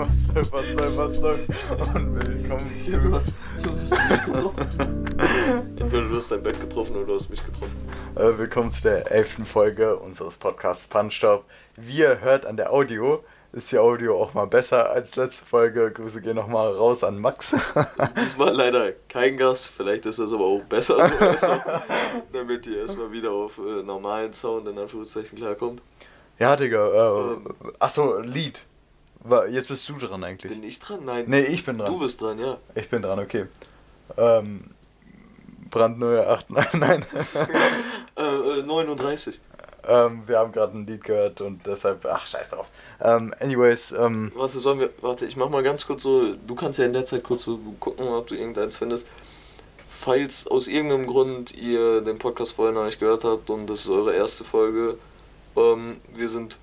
Was läuft, was läuft, was läuft? Und willkommen du zu... hast, du hast mich getroffen. Entweder du hast dein Bett getroffen oder du hast mich getroffen. Äh, willkommen zu der elften Folge unseres Podcasts Punchstop. Wie ihr hört an der Audio, ist die Audio auch mal besser als letzte Folge. Grüße gehen nochmal raus an Max. Diesmal leider kein Gast, vielleicht ist das aber auch besser so, also, damit ihr erstmal wieder auf äh, normalen Sound in Anführungszeichen klarkommt. ja, Digga. Äh, achso, Lied. Jetzt bist du dran eigentlich. Bin ich dran? Nein. Nee, ich bin dran. Du bist dran, ja. Ich bin dran, okay. Ähm, brandneue 8, nein, nein. Äh, äh, 39. ähm, wir haben gerade ein Lied gehört und deshalb, ach, scheiß drauf. Ähm, anyways, ähm, Warte, sollen wir. Warte, ich mach mal ganz kurz so. Du kannst ja in der Zeit kurz so gucken, ob du irgendeins findest. Falls aus irgendeinem Grund ihr den Podcast vorher noch nicht gehört habt und das ist eure erste Folge, ähm, wir sind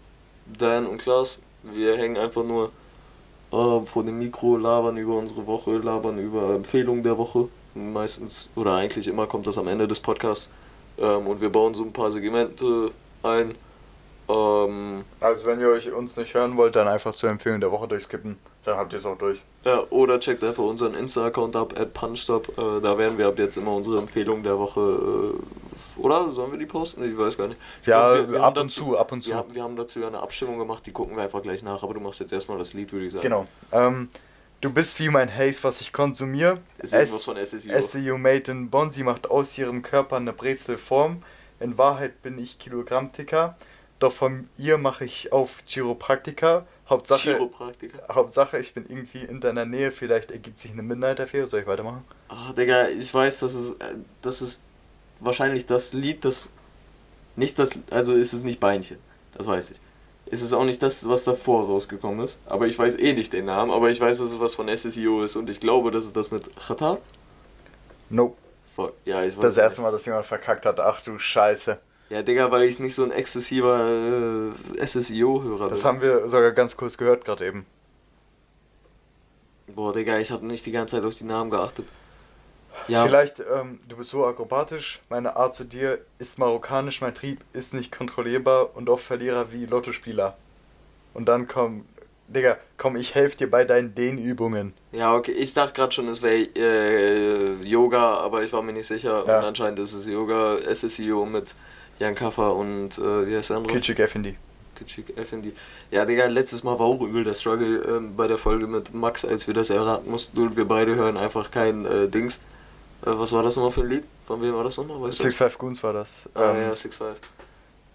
Dan und Klaas. Wir hängen einfach nur äh, vor dem Mikro, labern über unsere Woche, labern über Empfehlungen der Woche. Meistens oder eigentlich immer kommt das am Ende des Podcasts. Ähm, und wir bauen so ein paar Segmente ein. Ähm, also wenn ihr euch uns nicht hören wollt, dann einfach zur Empfehlung der Woche durchskippen. Dann habt ihr es auch durch. Ja, oder checkt einfach unseren Insta-Account ab, at punchstop. Äh, da werden wir ab jetzt immer unsere Empfehlung der Woche. Äh, oder sollen wir die posten? Ich weiß gar nicht. Ich Ja, glaub, wir- wir ab und zu, ab und zu. Wir haben, wir haben dazu ja eine Abstimmung gemacht, die gucken wir einfach gleich nach. Aber du machst jetzt erstmal das Lied, würde ich sagen. Genau. Ähm, du bist wie mein Haze, was ich konsumiere. Ist irgendwas von SSIO. SEO Made in Bonn. Sie macht aus ihrem Körper eine Brezelform. In Wahrheit bin ich Kilogrammticker. Doch von ihr mache ich auf Chiropraktika. Hauptsache. Hauptsache, ich bin irgendwie in deiner Nähe. Vielleicht ergibt sich eine Midnight-Affäre. Soll ich weitermachen? Ah, Digga, ich weiß, das ist, äh, das ist wahrscheinlich das Lied, das. Nicht das. Also ist es nicht Beinchen. Das weiß ich. Es ist auch nicht das, was davor rausgekommen ist. Aber ich weiß eh nicht den Namen. Aber ich weiß, dass es was von SSIO ist. Und ich glaube, das ist das mit Chata. Nope. Ja, ich weiß. Das erste Mal, dass jemand verkackt hat. Ach du Scheiße. Ja, Digga, weil ich nicht so ein exzessiver äh, SSIO-Hörer Das bin. haben wir sogar ganz kurz gehört gerade eben. Boah, Digga, ich habe nicht die ganze Zeit auf die Namen geachtet. Ja, Vielleicht, ähm, du bist so akrobatisch, meine Art zu dir ist marokkanisch, mein Trieb ist nicht kontrollierbar und oft Verlierer wie Lottospieler. Und dann komm, Digga, komm, ich helfe dir bei deinen Dehnübungen. ja, okay. Ich dachte gerade schon, es wäre äh, Yoga, aber ich war mir nicht sicher. Ja. Und anscheinend ist es Yoga, SSIO mit Jan Kaffer und äh, wie heißt der andere? Kitschig Effendi. Kitschik Effendi. Ja, Digga, letztes Mal war auch übel der Struggle ähm, bei der Folge mit Max, als wir das erraten mussten und wir beide hören einfach kein äh, Dings. Äh, was war das nochmal für ein Lied? Von wem war das nochmal? Weißt? Six Five Goons war das. Ah, ähm, ja, Six Five.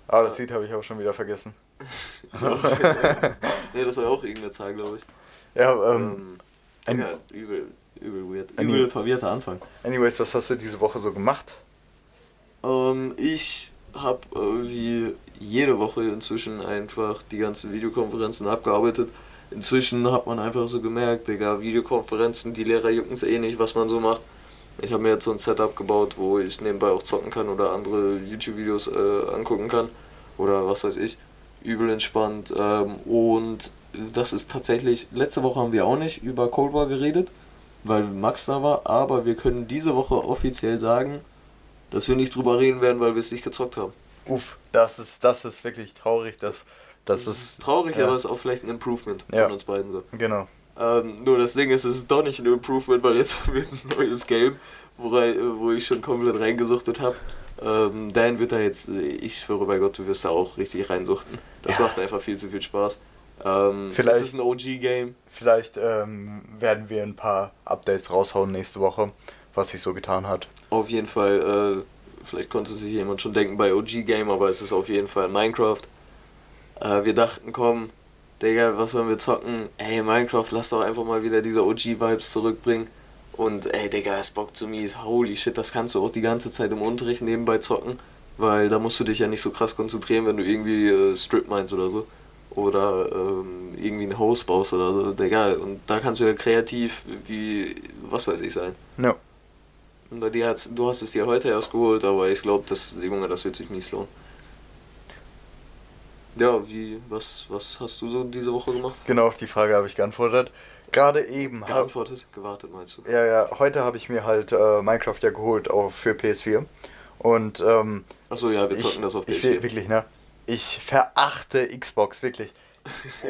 Aber das Lied habe ich auch schon wieder vergessen. Nee, das war ja auch irgendeine Zahl, glaube ich. Ja, ähm, Ähm, ja, übel, übel weird. Übel verwirrter Anfang. anyways, was hast du diese Woche so gemacht? Ähm, ich habe äh, wie jede Woche inzwischen einfach die ganzen Videokonferenzen abgearbeitet. Inzwischen hat man einfach so gemerkt, Digga, Videokonferenzen, die Lehrer jucken es eh nicht, was man so macht. Ich habe mir jetzt so ein Setup gebaut, wo ich nebenbei auch zocken kann oder andere YouTube-Videos äh, angucken kann. Oder was weiß ich. Übel entspannt. Ähm, und das ist tatsächlich, letzte Woche haben wir auch nicht über Cold War geredet, weil Max da war, aber wir können diese Woche offiziell sagen, dass wir nicht drüber reden werden, weil wir es nicht gezockt haben. Uff, das ist, das ist wirklich traurig, dass, das, Das ist, ist traurig, ja. aber es ist auch vielleicht ein Improvement Ja. von uns beiden so. Genau. Ähm, nur das Ding ist, es ist doch nicht ein Improvement, weil jetzt haben wir ein neues Game, wo, rei- äh, wo ich schon komplett reingesuchtet habe. Ähm, Dan wird da jetzt, äh, ich schwöre bei Gott, du wirst da auch richtig reinsuchten. Das Ja. macht einfach viel zu viel Spaß. Ähm, Vielleicht- Es ist ein OG-Game. Vielleicht ähm, werden wir ein paar Updates raushauen nächste Woche, was sich so getan hat. Auf jeden Fall, äh, vielleicht konnte sich jemand schon denken bei OG-Game, aber es ist auf jeden Fall Minecraft. Äh, wir dachten, komm, Digga, was wollen wir zocken? Ey, Minecraft, lass doch einfach mal wieder diese OG-Vibes zurückbringen. Und ey, Digga, es bockt zu mies. Holy shit, das kannst du auch die ganze Zeit im Unterricht nebenbei zocken. Weil da musst du dich ja nicht so krass konzentrieren, wenn du irgendwie äh, Strip meinst oder so. Oder ähm, irgendwie ein Haus baust oder so. Digga, und da kannst du ja kreativ wie, was weiß ich sein. Ja. Und bei dir hat's, du hast es dir heute erst geholt, aber ich glaube, das, Junge, das wird sich mies lohnen. Ja, wie, was, was hast du so diese Woche gemacht? Genau auf die Frage habe ich geantwortet. Gerade eben. hab- Geantwortet? Gewartet, meinst du? Ja, ja, heute habe ich mir halt äh, Minecraft ja geholt auch für PS4. Und ähm, Achso, ja, wir ich, zocken das auf ich PS4. will- wirklich, ne? Ich verachte Xbox, wirklich.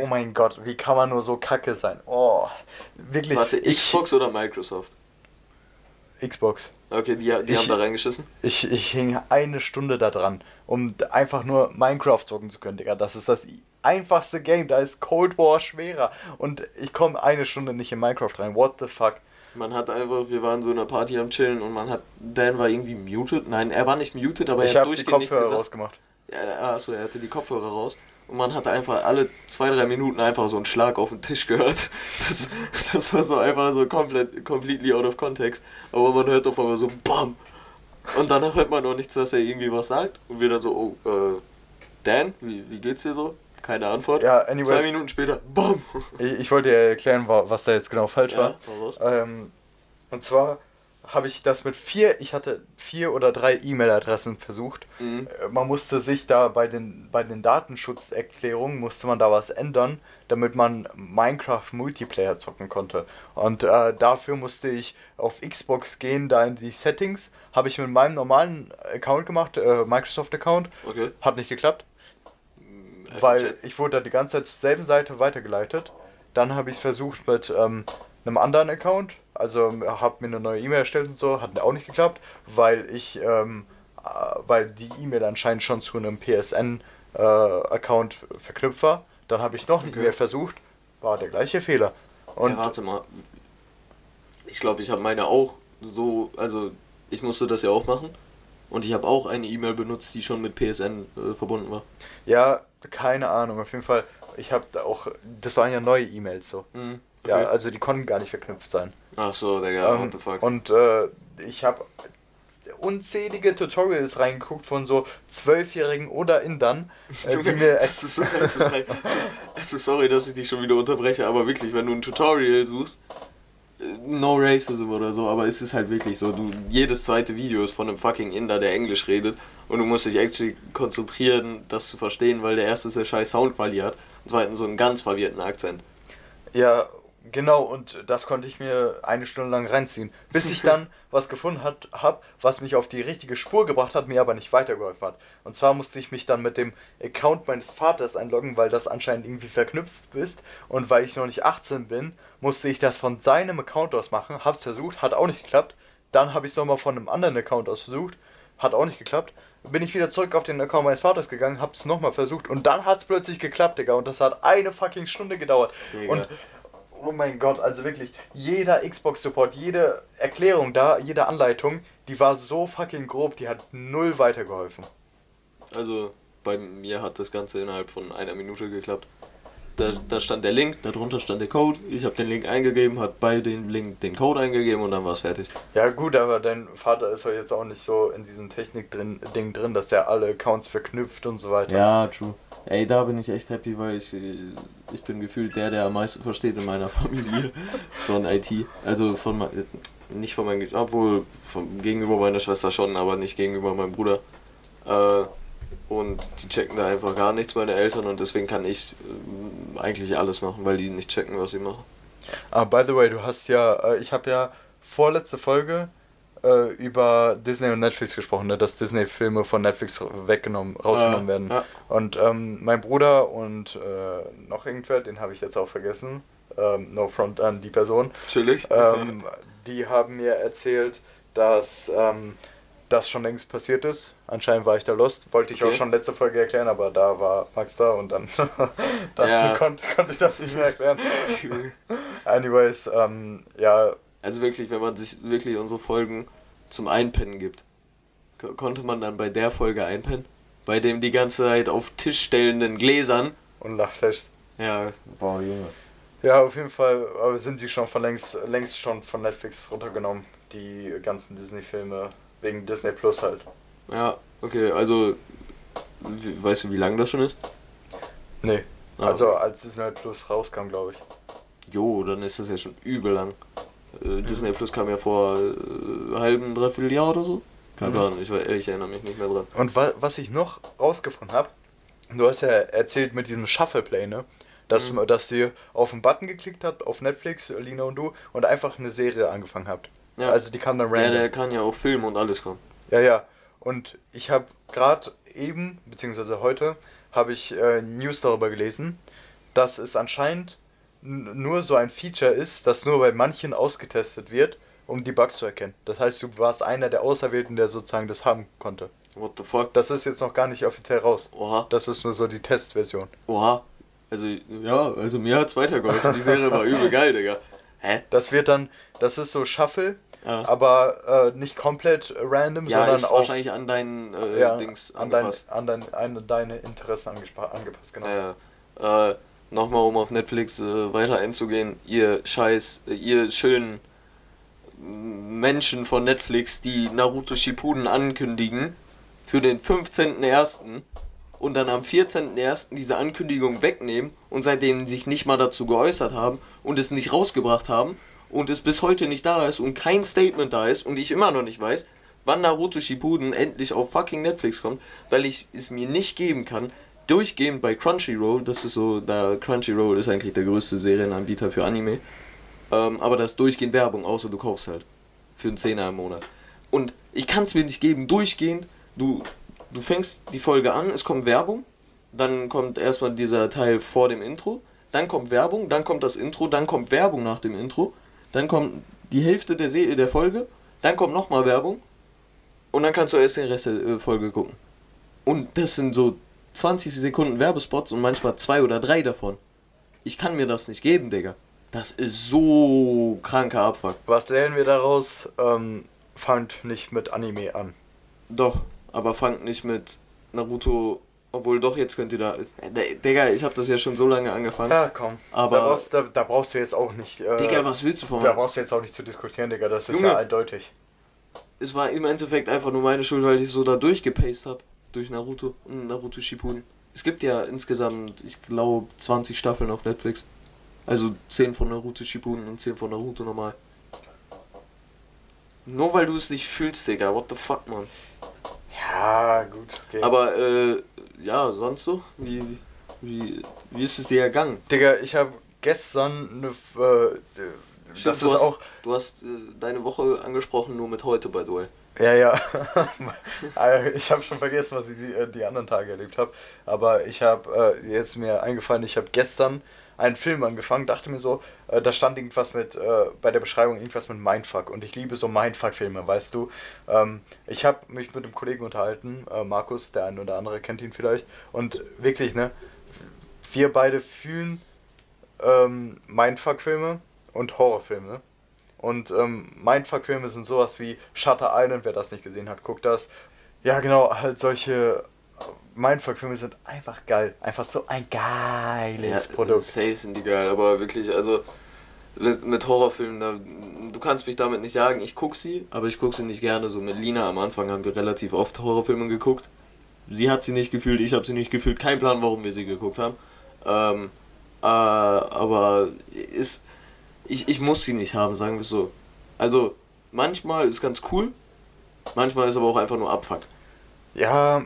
Oh mein Gott, wie kann man nur so kacke sein? Oh, wirklich. Warte, Xbox oder Microsoft? Xbox. Okay, die, die Ich- haben da reingeschissen. Ich, ich hing eine Stunde da dran, um einfach nur Minecraft zocken zu können, Digga. Das ist das einfachste Game, da ist Cold War schwerer. Und ich komme eine Stunde nicht in Minecraft rein. What the fuck? Man hat einfach, wir waren so in einer Party am Chillen und man hat, Dan war irgendwie muted. Nein, er war nicht muted, aber ich er hat die durchgehend nichts Kopfhörer gesagt. rausgemacht. Ja, achso, er hatte die Kopfhörer raus. Und man hatte einfach alle zwei, drei Minuten einfach so einen Schlag auf den Tisch gehört. Das, das war so einfach so komplett, completely out of context. Aber man hört auf einmal so BAM! Und danach hört man noch nichts, dass er irgendwie was sagt. Und wir dann so, oh, äh, Dan, wie, wie geht's dir so? Keine Antwort. Ja, anyways. Zwei Minuten später, BAM! Ich, ich wollte dir erklären, wa- was da jetzt genau falsch Ja, war. raus. Ähm, und zwar habe ich das mit vier, ich hatte vier oder drei E-Mail-Adressen versucht. Mhm. Äh, Man musste sich da bei den, bei den Datenschutzerklärungen, musste man da was ändern, damit man Minecraft Multiplayer zocken konnte. Und äh, dafür musste ich auf Xbox gehen, da in die Settings, habe ich mit meinem normalen Account gemacht, äh, Microsoft-Account, Okay. hat nicht geklappt, Mm, weil Chat. ich wurde da die ganze Zeit zur selben Seite weitergeleitet. Dann habe ich es versucht mit ähm, einem anderen Account, also habe mir eine neue E-Mail erstellt und so, hat auch nicht geklappt, weil ich, ähm, äh, weil die E-Mail anscheinend schon zu einem PSN-Account verknüpft war. Dann habe ich noch eine Okay. E-Mail versucht, war der gleiche Fehler. Und ja, warte mal. Ich glaube, ich habe meine auch so, also ich musste das ja auch machen. Und ich habe auch eine E-Mail benutzt, die schon mit PSN äh, verbunden war. ja, keine Ahnung, auf jeden Fall, ich habe da auch, das waren ja neue E-Mails so. Mhm. Ja, Okay. also die konnten gar nicht verknüpft sein. Ach so, Digga, Ähm, what the fuck. Und äh, ich habe unzählige Tutorials reingeguckt von so Zwölfjährigen oder Indern, äh, die mir es ist, so- es ist, rein- ist sorry, dass ich dich schon wieder unterbreche, aber wirklich, wenn du ein Tutorial suchst, äh, no racism oder so, aber es ist halt wirklich so, du jedes zweite Video ist von einem fucking Inder, der Englisch redet und du musst dich actually konzentrieren, das zu verstehen, weil der erste der scheiß Soundqualität hat und zweitens so einen ganz verwirrten Akzent. Ja, genau, und das konnte ich mir eine Stunde lang reinziehen. Bis ich dann was gefunden hat, hab, was mich auf die richtige Spur gebracht hat, mir aber nicht weitergeholfen hat. Und zwar musste ich mich dann mit dem Account meines Vaters einloggen, weil das anscheinend irgendwie verknüpft ist. Und weil ich noch nicht 18 bin, musste ich das von seinem Account aus machen. Hab's versucht, hat auch nicht geklappt. Dann habe ich es nochmal von einem anderen Account aus versucht, hat auch nicht geklappt. Bin ich wieder zurück auf den Account meines Vaters gegangen, hab's nochmal versucht und dann hat's plötzlich geklappt, Digga. Und das hat eine fucking Stunde gedauert. Digga. Und oh mein Gott, also wirklich, jeder Xbox-Support, jede Erklärung da, jede Anleitung, die war so fucking grob, die hat null weitergeholfen. Also bei mir hat das Ganze innerhalb von einer Minute geklappt. Da, da stand der Link, darunter stand der Code. Ich habe den Link eingegeben, hat bei dem Link den Code eingegeben und dann war es fertig. Ja gut, aber dein Vater ist ja jetzt auch nicht so in diesem Technik-Ding drin, drin, dass er alle Accounts verknüpft und so weiter. Ja, true. Ey, da bin ich echt happy, weil ich, äh, ich bin gefühlt der, der am meisten versteht in meiner Familie von IT. Also von nicht von meinem, obwohl von, gegenüber meiner Schwester schon, aber nicht gegenüber meinem Bruder. Äh, und die checken da einfach gar nichts, meine Eltern, und deswegen kann ich ähm, eigentlich alles machen, weil die nicht checken, was sie machen. Ah, by the way, du hast ja, äh, ich habe ja vorletzte Folge äh, über Disney und Netflix gesprochen, ne? dass Disney-Filme von Netflix weggenommen, rausgenommen Ah, werden. ja. Und ähm, mein Bruder und äh, noch irgendwer, den habe ich jetzt auch vergessen, ähm, no front an die Person, Chillig. ähm, die haben mir erzählt, dass ähm, das schon längst passiert ist. Anscheinend war ich da lost. Wollte ich auch Okay. schon letzte Folge erklären, aber da war Max da und dann, dann Ja. konnte, konnte ich das nicht mehr erklären. Anyways, ähm, ja, Also wirklich, wenn man sich wirklich unsere Folgen zum Einpennen gibt, ko- konnte man dann bei der Folge einpennen? Bei dem die ganze Zeit auf Tisch stellenden Gläsern. und Lachflash. Ja, boah, Junge. Ja, auf jeden Fall aber sind sie schon von längst, längst schon von Netflix runtergenommen, die ganzen Disney-Filme, wegen Disney Plus halt. Ja, okay, also, wie, weißt du, wie lange das schon ist? Nee, Ah, also als Disney Plus rauskam, glaube ich. Jo, dann ist das ja schon übel lang. Äh, Disney Plus kam ja vor äh, halben, dreiviertel Jahr oder so. Keine. Ahnung, ich, ich erinnere mich nicht mehr dran. Und wa was ich noch rausgefunden habe, du hast ja erzählt mit diesem Shuffle-Play, ne? Dass, Mhm. dass ihr auf einen Button geklickt habt, auf Netflix, Lina und du, und einfach eine Serie angefangen habt. Ja. Also die kam dann random. der kann ja auch filmen und alles kommen. Ja, ja. Und ich habe gerade eben, beziehungsweise heute, habe ich äh, News darüber gelesen, dass es anscheinend nur so ein Feature ist, das nur bei manchen ausgetestet wird, um die Bugs zu erkennen. Das heißt, du warst einer der Auserwählten, der sozusagen das haben konnte. What the fuck? Das ist jetzt noch gar nicht offiziell raus. Oha. Das ist nur so die Testversion. Oha. Also, ja, also mir hat's weitergeholfen. Die Serie war übel geil, Digga. Hä? Das wird dann, das ist so Shuffle, Ja. aber äh, nicht komplett random, Ja, sondern ist auch wahrscheinlich an deinen äh, ja, Dings an, dein, angepasst. an dein, an deine Interessen angepasst, genau. Ja. Äh, Nochmal, um auf Netflix äh, weiter einzugehen, ihr Scheiß, äh, ihr schönen Menschen von Netflix, die Naruto Shippuden ankündigen für den 15.01. und dann am 14.01. diese Ankündigung wegnehmen und seitdem sich nicht mal dazu geäußert haben und es nicht rausgebracht haben und es bis heute nicht da ist und kein Statement da ist und ich immer noch nicht weiß, wann Naruto Shippuden endlich auf fucking Netflix kommt, weil ich es mir nicht geben kann, durchgehend bei Crunchyroll, das ist so, da Crunchyroll ist eigentlich der größte Serienanbieter für Anime, ähm, aber da ist durchgehend Werbung, außer du kaufst halt für einen Zehner im Monat. Und ich kann es mir nicht geben, durchgehend, du, du fängst die Folge an, es kommt Werbung, dann kommt erstmal dieser Teil vor dem Intro, dann kommt Werbung, dann kommt das Intro, dann kommt Werbung nach dem Intro, dann kommt die Hälfte der, Se der Folge, dann kommt nochmal Werbung und dann kannst du erst den Rest der äh, Folge gucken. Und das sind so 20 Sekunden Werbespots und manchmal zwei oder drei davon. Ich kann mir das nicht geben, Digga. Das ist so kranker Abfuck. Was lernen wir daraus? Ähm, fangt nicht mit Anime an. Doch, aber fangt nicht mit Naruto. Obwohl doch, jetzt könnt ihr da. Digga, ich hab das ja schon so lange angefangen. Ja, komm. Aber- da, brauchst, da, da brauchst du jetzt auch nicht. Äh, Digga, was willst du von Da mir? brauchst du jetzt auch nicht zu diskutieren, Digga. Das ist Junge. ja eindeutig. Es war im Endeffekt einfach nur meine Schuld, weil ich so da durchgepaced hab. Durch Naruto und Naruto Shippuden. Es gibt ja insgesamt, ich glaube, 20 Staffeln auf Netflix. Also 10 von Naruto Shippuden und 10 von Naruto normal. Nur weil du es nicht fühlst, Digga. What the fuck, man. Ja, gut. Okay. Aber, äh, ja, sonst so? Wie, wie, wie ist es dir ergangen? Digga, ich habe gestern eine. Äh, Stimmt, das du, ist hast, auch. du hast äh, deine Woche angesprochen, nur mit heute, by the way. Ja, ja. Äh, ich habe schon vergessen, was ich die, äh, die anderen Tage erlebt habe. Aber ich habe äh, jetzt mir eingefallen, ich habe gestern einen Film angefangen, dachte mir so, äh, da stand irgendwas mit, äh, bei der Beschreibung irgendwas mit Mindfuck. Und ich liebe so Mindfuck-Filme, weißt du. Ähm, ich habe mich mit einem Kollegen unterhalten, äh, Markus, der eine oder andere kennt ihn vielleicht. Und wirklich, ne, wir beide fühlen ähm, Mindfuck-Filme und Horrorfilme. Und ähm, Mindfuck-Filme sind sowas wie Shutter Island, wer das nicht gesehen hat, guckt das. Ja, genau, halt solche Mindfuck-Filme sind einfach geil. Einfach so ein geiles Produkt. Safe sind die geil, aber wirklich, also mit, Horrorfilmen, da, du kannst mich damit nicht jagen. Ich guck sie, aber ich guck sie nicht gerne. So mit Lina am Anfang haben wir relativ oft Horrorfilme geguckt. Sie hat sie nicht gefühlt, ich habe sie nicht gefühlt. Kein Plan, warum wir sie geguckt haben. Ähm, äh, aber ist, ich, ich muss sie nicht haben, sagen wir es so. Also manchmal ist ganz cool, manchmal ist aber auch einfach nur Abfuck. Ja,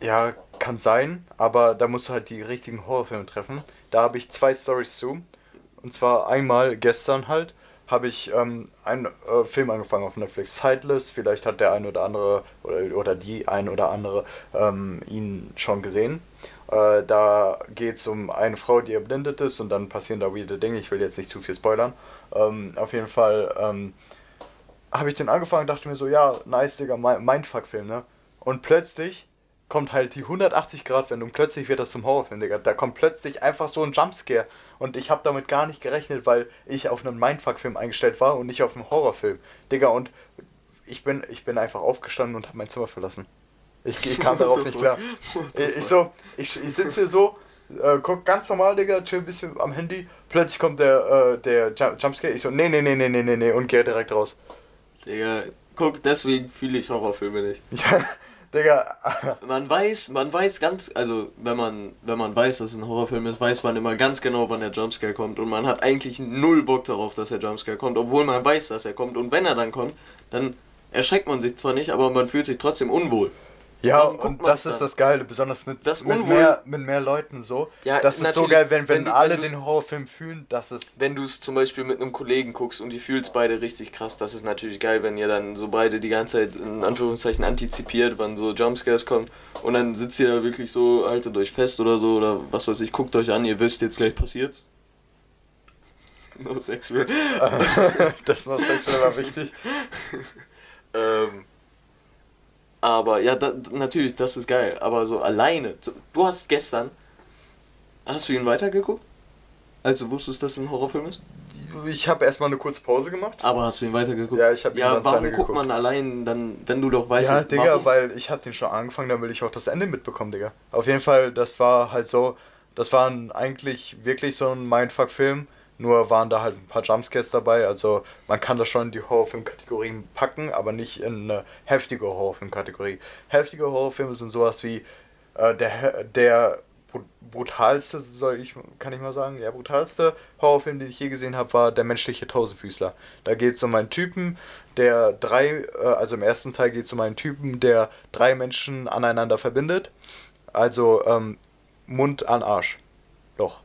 ja, kann sein, aber da musst du halt die richtigen Horrorfilme treffen. Da habe ich zwei Stories zu. Und zwar einmal gestern halt habe ich ähm, einen äh, Film angefangen auf Netflix, Sightless. Vielleicht hat der ein oder andere oder, oder die ein oder andere ähm, ihn schon gesehen. Äh, da geht es um eine Frau, die erblindet ist und dann passieren da wieder Dinge. Ich will jetzt nicht zu viel spoilern. Ähm, auf jeden Fall ähm, habe ich den angefangen und dachte mir so, ja, nice, Digga, Mi- Mindfuck-Film, ne? Und plötzlich kommt halt die 180-Grad-Wendung, plötzlich wird das zum Horrorfilm, Digga. Da kommt plötzlich einfach so ein Jumpscare. Und ich habe damit gar nicht gerechnet, weil ich auf einen Mindfuck-Film eingestellt war und nicht auf einen Horrorfilm. Digga, und ich bin, ich bin einfach aufgestanden und habe mein Zimmer verlassen. Ich, ich kam darauf nicht klar. Ich, ich so, ich, ich sitze hier so, äh, guck ganz normal, Digga, chill ein bisschen am Handy. Plötzlich kommt der, äh, der Ju- Jumpscare. Ich so, nee, nee, nee, nee, nee, nee, nee, und gehe direkt raus. Digga, guck, deswegen fühle ich Horrorfilme nicht. Ja, Digga, Man weiß, man weiß ganz, also wenn man, wenn man weiß, dass es ein Horrorfilm ist, weiß man immer ganz genau, wann der Jumpscare kommt und man hat eigentlich null Bock darauf, dass der Jumpscare kommt, obwohl man weiß, dass er kommt und wenn er dann kommt, dann erschreckt man sich zwar nicht, aber man fühlt sich trotzdem unwohl. Ja, Warum und das ist das Geile, besonders mit, Das mit, Unwohl- mehr, mit mehr Leuten so. Ja, das ist so geil, wenn, wenn, wenn alle wenn den Horrorfilm fühlen, das ist. wenn du es zum Beispiel mit einem Kollegen guckst und ihr fühlt's beide richtig krass, das ist natürlich geil, wenn ihr dann so beide die ganze Zeit in Anführungszeichen antizipiert, wann so Jumpscares kommen und dann sitzt ihr da wirklich so, haltet euch fest oder so oder was weiß ich, guckt euch an, ihr wisst jetzt gleich passiert's. No sexual. das noch sexuell war wichtig. ähm, aber ja, da, natürlich, das ist geil, aber so alleine. Du hast gestern, hast du ihn weitergeguckt? Als du wusstest, dass es ein Horrorfilm ist? Ich habe erstmal eine kurze Pause gemacht. Aber hast du ihn weitergeguckt? Ja, ich hab ihn Ja, dann warum guckt geguckt. man allein dann, wenn du doch weißt, ja, warum? Digga, weil ich habe den schon angefangen, dann will ich auch das Ende mitbekommen, Digga. Auf jeden Fall, das war halt so, das war ein, eigentlich wirklich so ein Mindfuck-Film, nur waren da halt ein paar Jumpscares dabei, also man kann das schon in die Horrorfilm-Kategorien packen, aber nicht in eine heftige Horrorfilm-Kategorie. Heftige Horrorfilme sind sowas wie äh, der, der bru- brutalste, soll ich, kann ich mal sagen, der brutalste Horrorfilm, den ich je gesehen habe, war Der menschliche Tausendfüßler. Da geht es um einen Typen, der drei, äh, also im ersten Teil geht es um einen Typen, der drei Menschen aneinander verbindet. Also ähm, Mund an Arsch. Loch.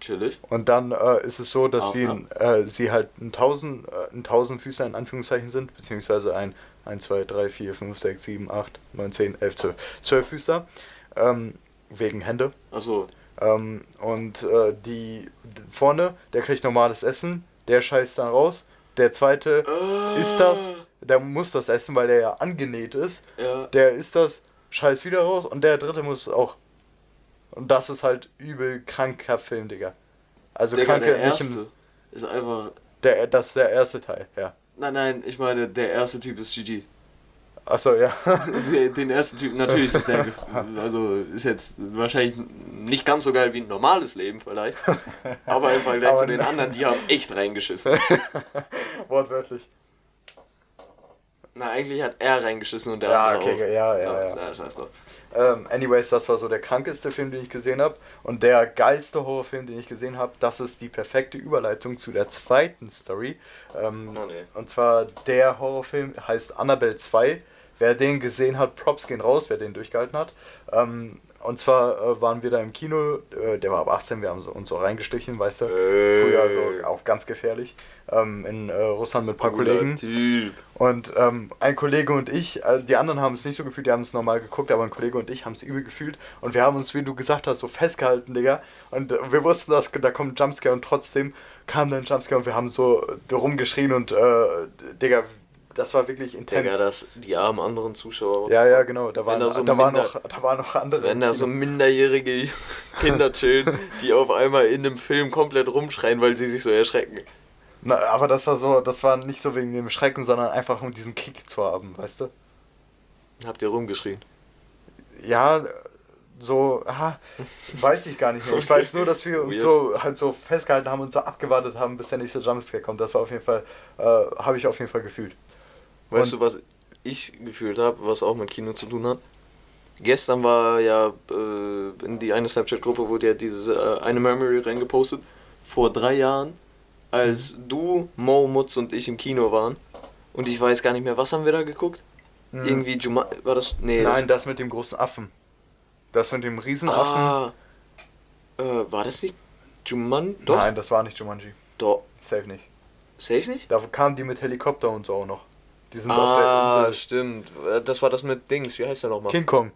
Chillig. Und dann äh, ist es so, dass sie, Aufnahme. äh, sie halt ein, Tausend, äh, ein Tausendfüßler in Anführungszeichen sind, beziehungsweise ein 1, 2, 3, 4, 5, 6, 7, 8, 9, 10, 11, 12. 12 Füßler. Ähm, wegen Hände. Achso, Ähm, und äh, die vorne, der kriegt normales Essen, der scheißt dann raus. Der zweite isst das, der muss das essen, weil der ja angenäht ist. Ja. Der isst das, scheißt wieder raus und der dritte muss auch. Und das ist halt übel kranker Film, Digga. Also Digga, kranke der erste im, ist einfach. der, das ist der erste Teil, ja. Nein, nein, ich meine, der erste Typ ist GG. Achso, ja. Den ersten Typ, natürlich ist das der, also ist jetzt wahrscheinlich nicht ganz so geil wie ein normales Leben vielleicht, aber im Vergleich Aber zu den anderen, die haben echt reingeschissen. Wortwörtlich. Na, eigentlich hat er reingeschissen und der Ja, andere okay, auch. ja, ja, ja. ja scheiß drauf. Ähm, anyways, das war so der krankeste Film, den ich gesehen habe. Und der geilste Horrorfilm, den ich gesehen habe, das ist die perfekte Überleitung zu der zweiten Story. Ähm, Oh, nee. Und zwar der Horrorfilm heißt Annabelle 2. Wer den gesehen hat, Props gehen raus, wer den durchgehalten hat. Ähm, und zwar äh, waren wir da im Kino, äh, der war ab 18, wir haben so, uns so reingestichen, weißt du. Ey. Früher so auch ganz gefährlich. Ähm, in äh, Russland mit ein paar Cooler Kollegen. Typ. Und ähm, ein Kollege und ich, also die anderen haben es nicht so gefühlt, die haben es normal geguckt, aber ein Kollege und ich haben es übel gefühlt. Und wir haben uns, wie du gesagt hast, so festgehalten, Digga. Und äh, wir wussten, dass da kommt ein Jumpscare und trotzdem kam dann ein Jumpscare und wir haben so äh, rumgeschrien und, äh, Digga, das war wirklich intens. Digga, das, die armen anderen Zuschauer. ja, ja, genau. Da waren, da so da waren minder- noch, da waren noch andere. Wenn da so minderjährige Kinder chillen, die auf einmal in einem Film komplett rumschreien, weil sie sich so erschrecken. Na, aber das war so, das war nicht so wegen dem Schrecken, sondern einfach um diesen Kick zu haben, weißt du? Habt ihr rumgeschrien? Ja, so, aha, weiß ich gar nicht mehr. Ich weiß nur, dass wir uns Weird. so halt so festgehalten haben und so abgewartet haben, bis der nächste Jumpscare kommt. Das war auf jeden Fall, äh, habe ich auf jeden Fall gefühlt. Weißt Und- du, was ich gefühlt habe, was auch mit Kino zu tun hat? Gestern war ja äh, in die eine Snapchat-Gruppe wurde ja diese äh, eine Memory reingepostet. Vor drei Jahren, als Mhm. du, Mo, Mutz und ich im Kino waren. Und ich weiß gar nicht mehr, was haben wir da geguckt? Irgendwie Juma war das? Nee, Mhm. Nein, das mit dem großen Affen. Das mit dem das, Riesenaffen. ah, äh, war das nicht Juman? Doch, Nein, das war nicht Jumanji. doch. Safe nicht. Safe nicht? Da kamen die mit Helikopter und so auch noch. Die sind Ah, auf der Insel. stimmt. Äh, Das war das mit Dings. Wie heißt der nochmal? King Kong.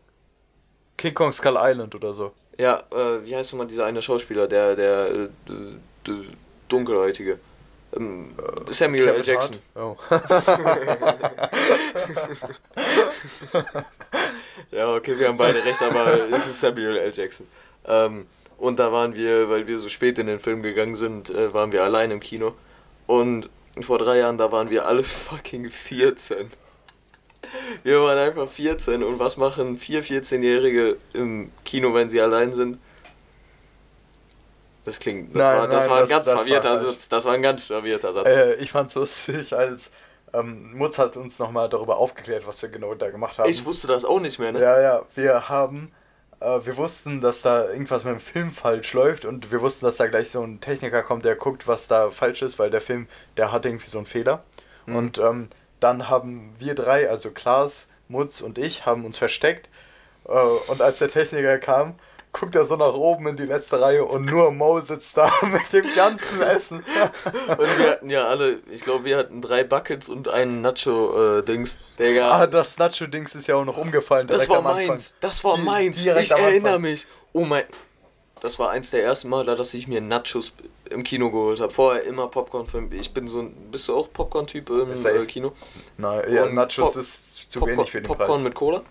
King Kong Skull Island oder so. Ja, äh, wie heißt nochmal dieser eine Schauspieler, der, der, äh, dunkelhäutige? Ähm, Samuel L. Kevin Jackson. Hart? Oh. Ja, okay, wir haben beide recht, aber es ist Samuel L. Jackson. Ähm, und da waren wir, weil wir so spät in den Film gegangen sind, äh, waren wir allein im Kino. Und vor drei Jahren, da waren wir alle fucking 14. Wir waren einfach 14 und was machen vier 14-Jährige im Kino, wenn sie allein sind? Das klingt, das Nein, war, das nein, war ein das- ganz das verwirrter. Satz. Das war ein ganz verwirrter Satz. Äh, ich fand's lustig, als ähm, Mutz hat uns nochmal darüber aufgeklärt, was wir genau da gemacht haben. ich wusste das auch nicht mehr, ne? Ja, ja, wir haben, wir wussten, dass da irgendwas mit dem Film falsch läuft und wir wussten, dass da gleich so ein Techniker kommt, der guckt, was da falsch ist, weil der Film, der hat irgendwie so einen Fehler. Mhm. Und ähm, dann haben wir drei, also Klaas, Mutz und ich haben uns versteckt. Äh, und als der Techniker kam, guckt er so nach oben in die letzte Reihe und nur Mo sitzt da mit dem ganzen Essen. Und wir hatten ja alle, ich glaube, wir hatten drei Buckets und einen Nacho-Dings. Digga. Ah, das Nacho-Dings ist ja auch noch umgefallen. das war meins. Das war Die- meins. Ich erinnere mich. Oh mein. Das war eins der ersten Mal, dass ich mir Nachos im Kino geholt habe. Vorher immer Popcorn für Ich bin so ein. Bist du auch Popcorn-Typ im äh, Kino? Nein, ja, Nachos Pop- ist zu Popcorn, wenig für den Popcorn Preis. mit Cola?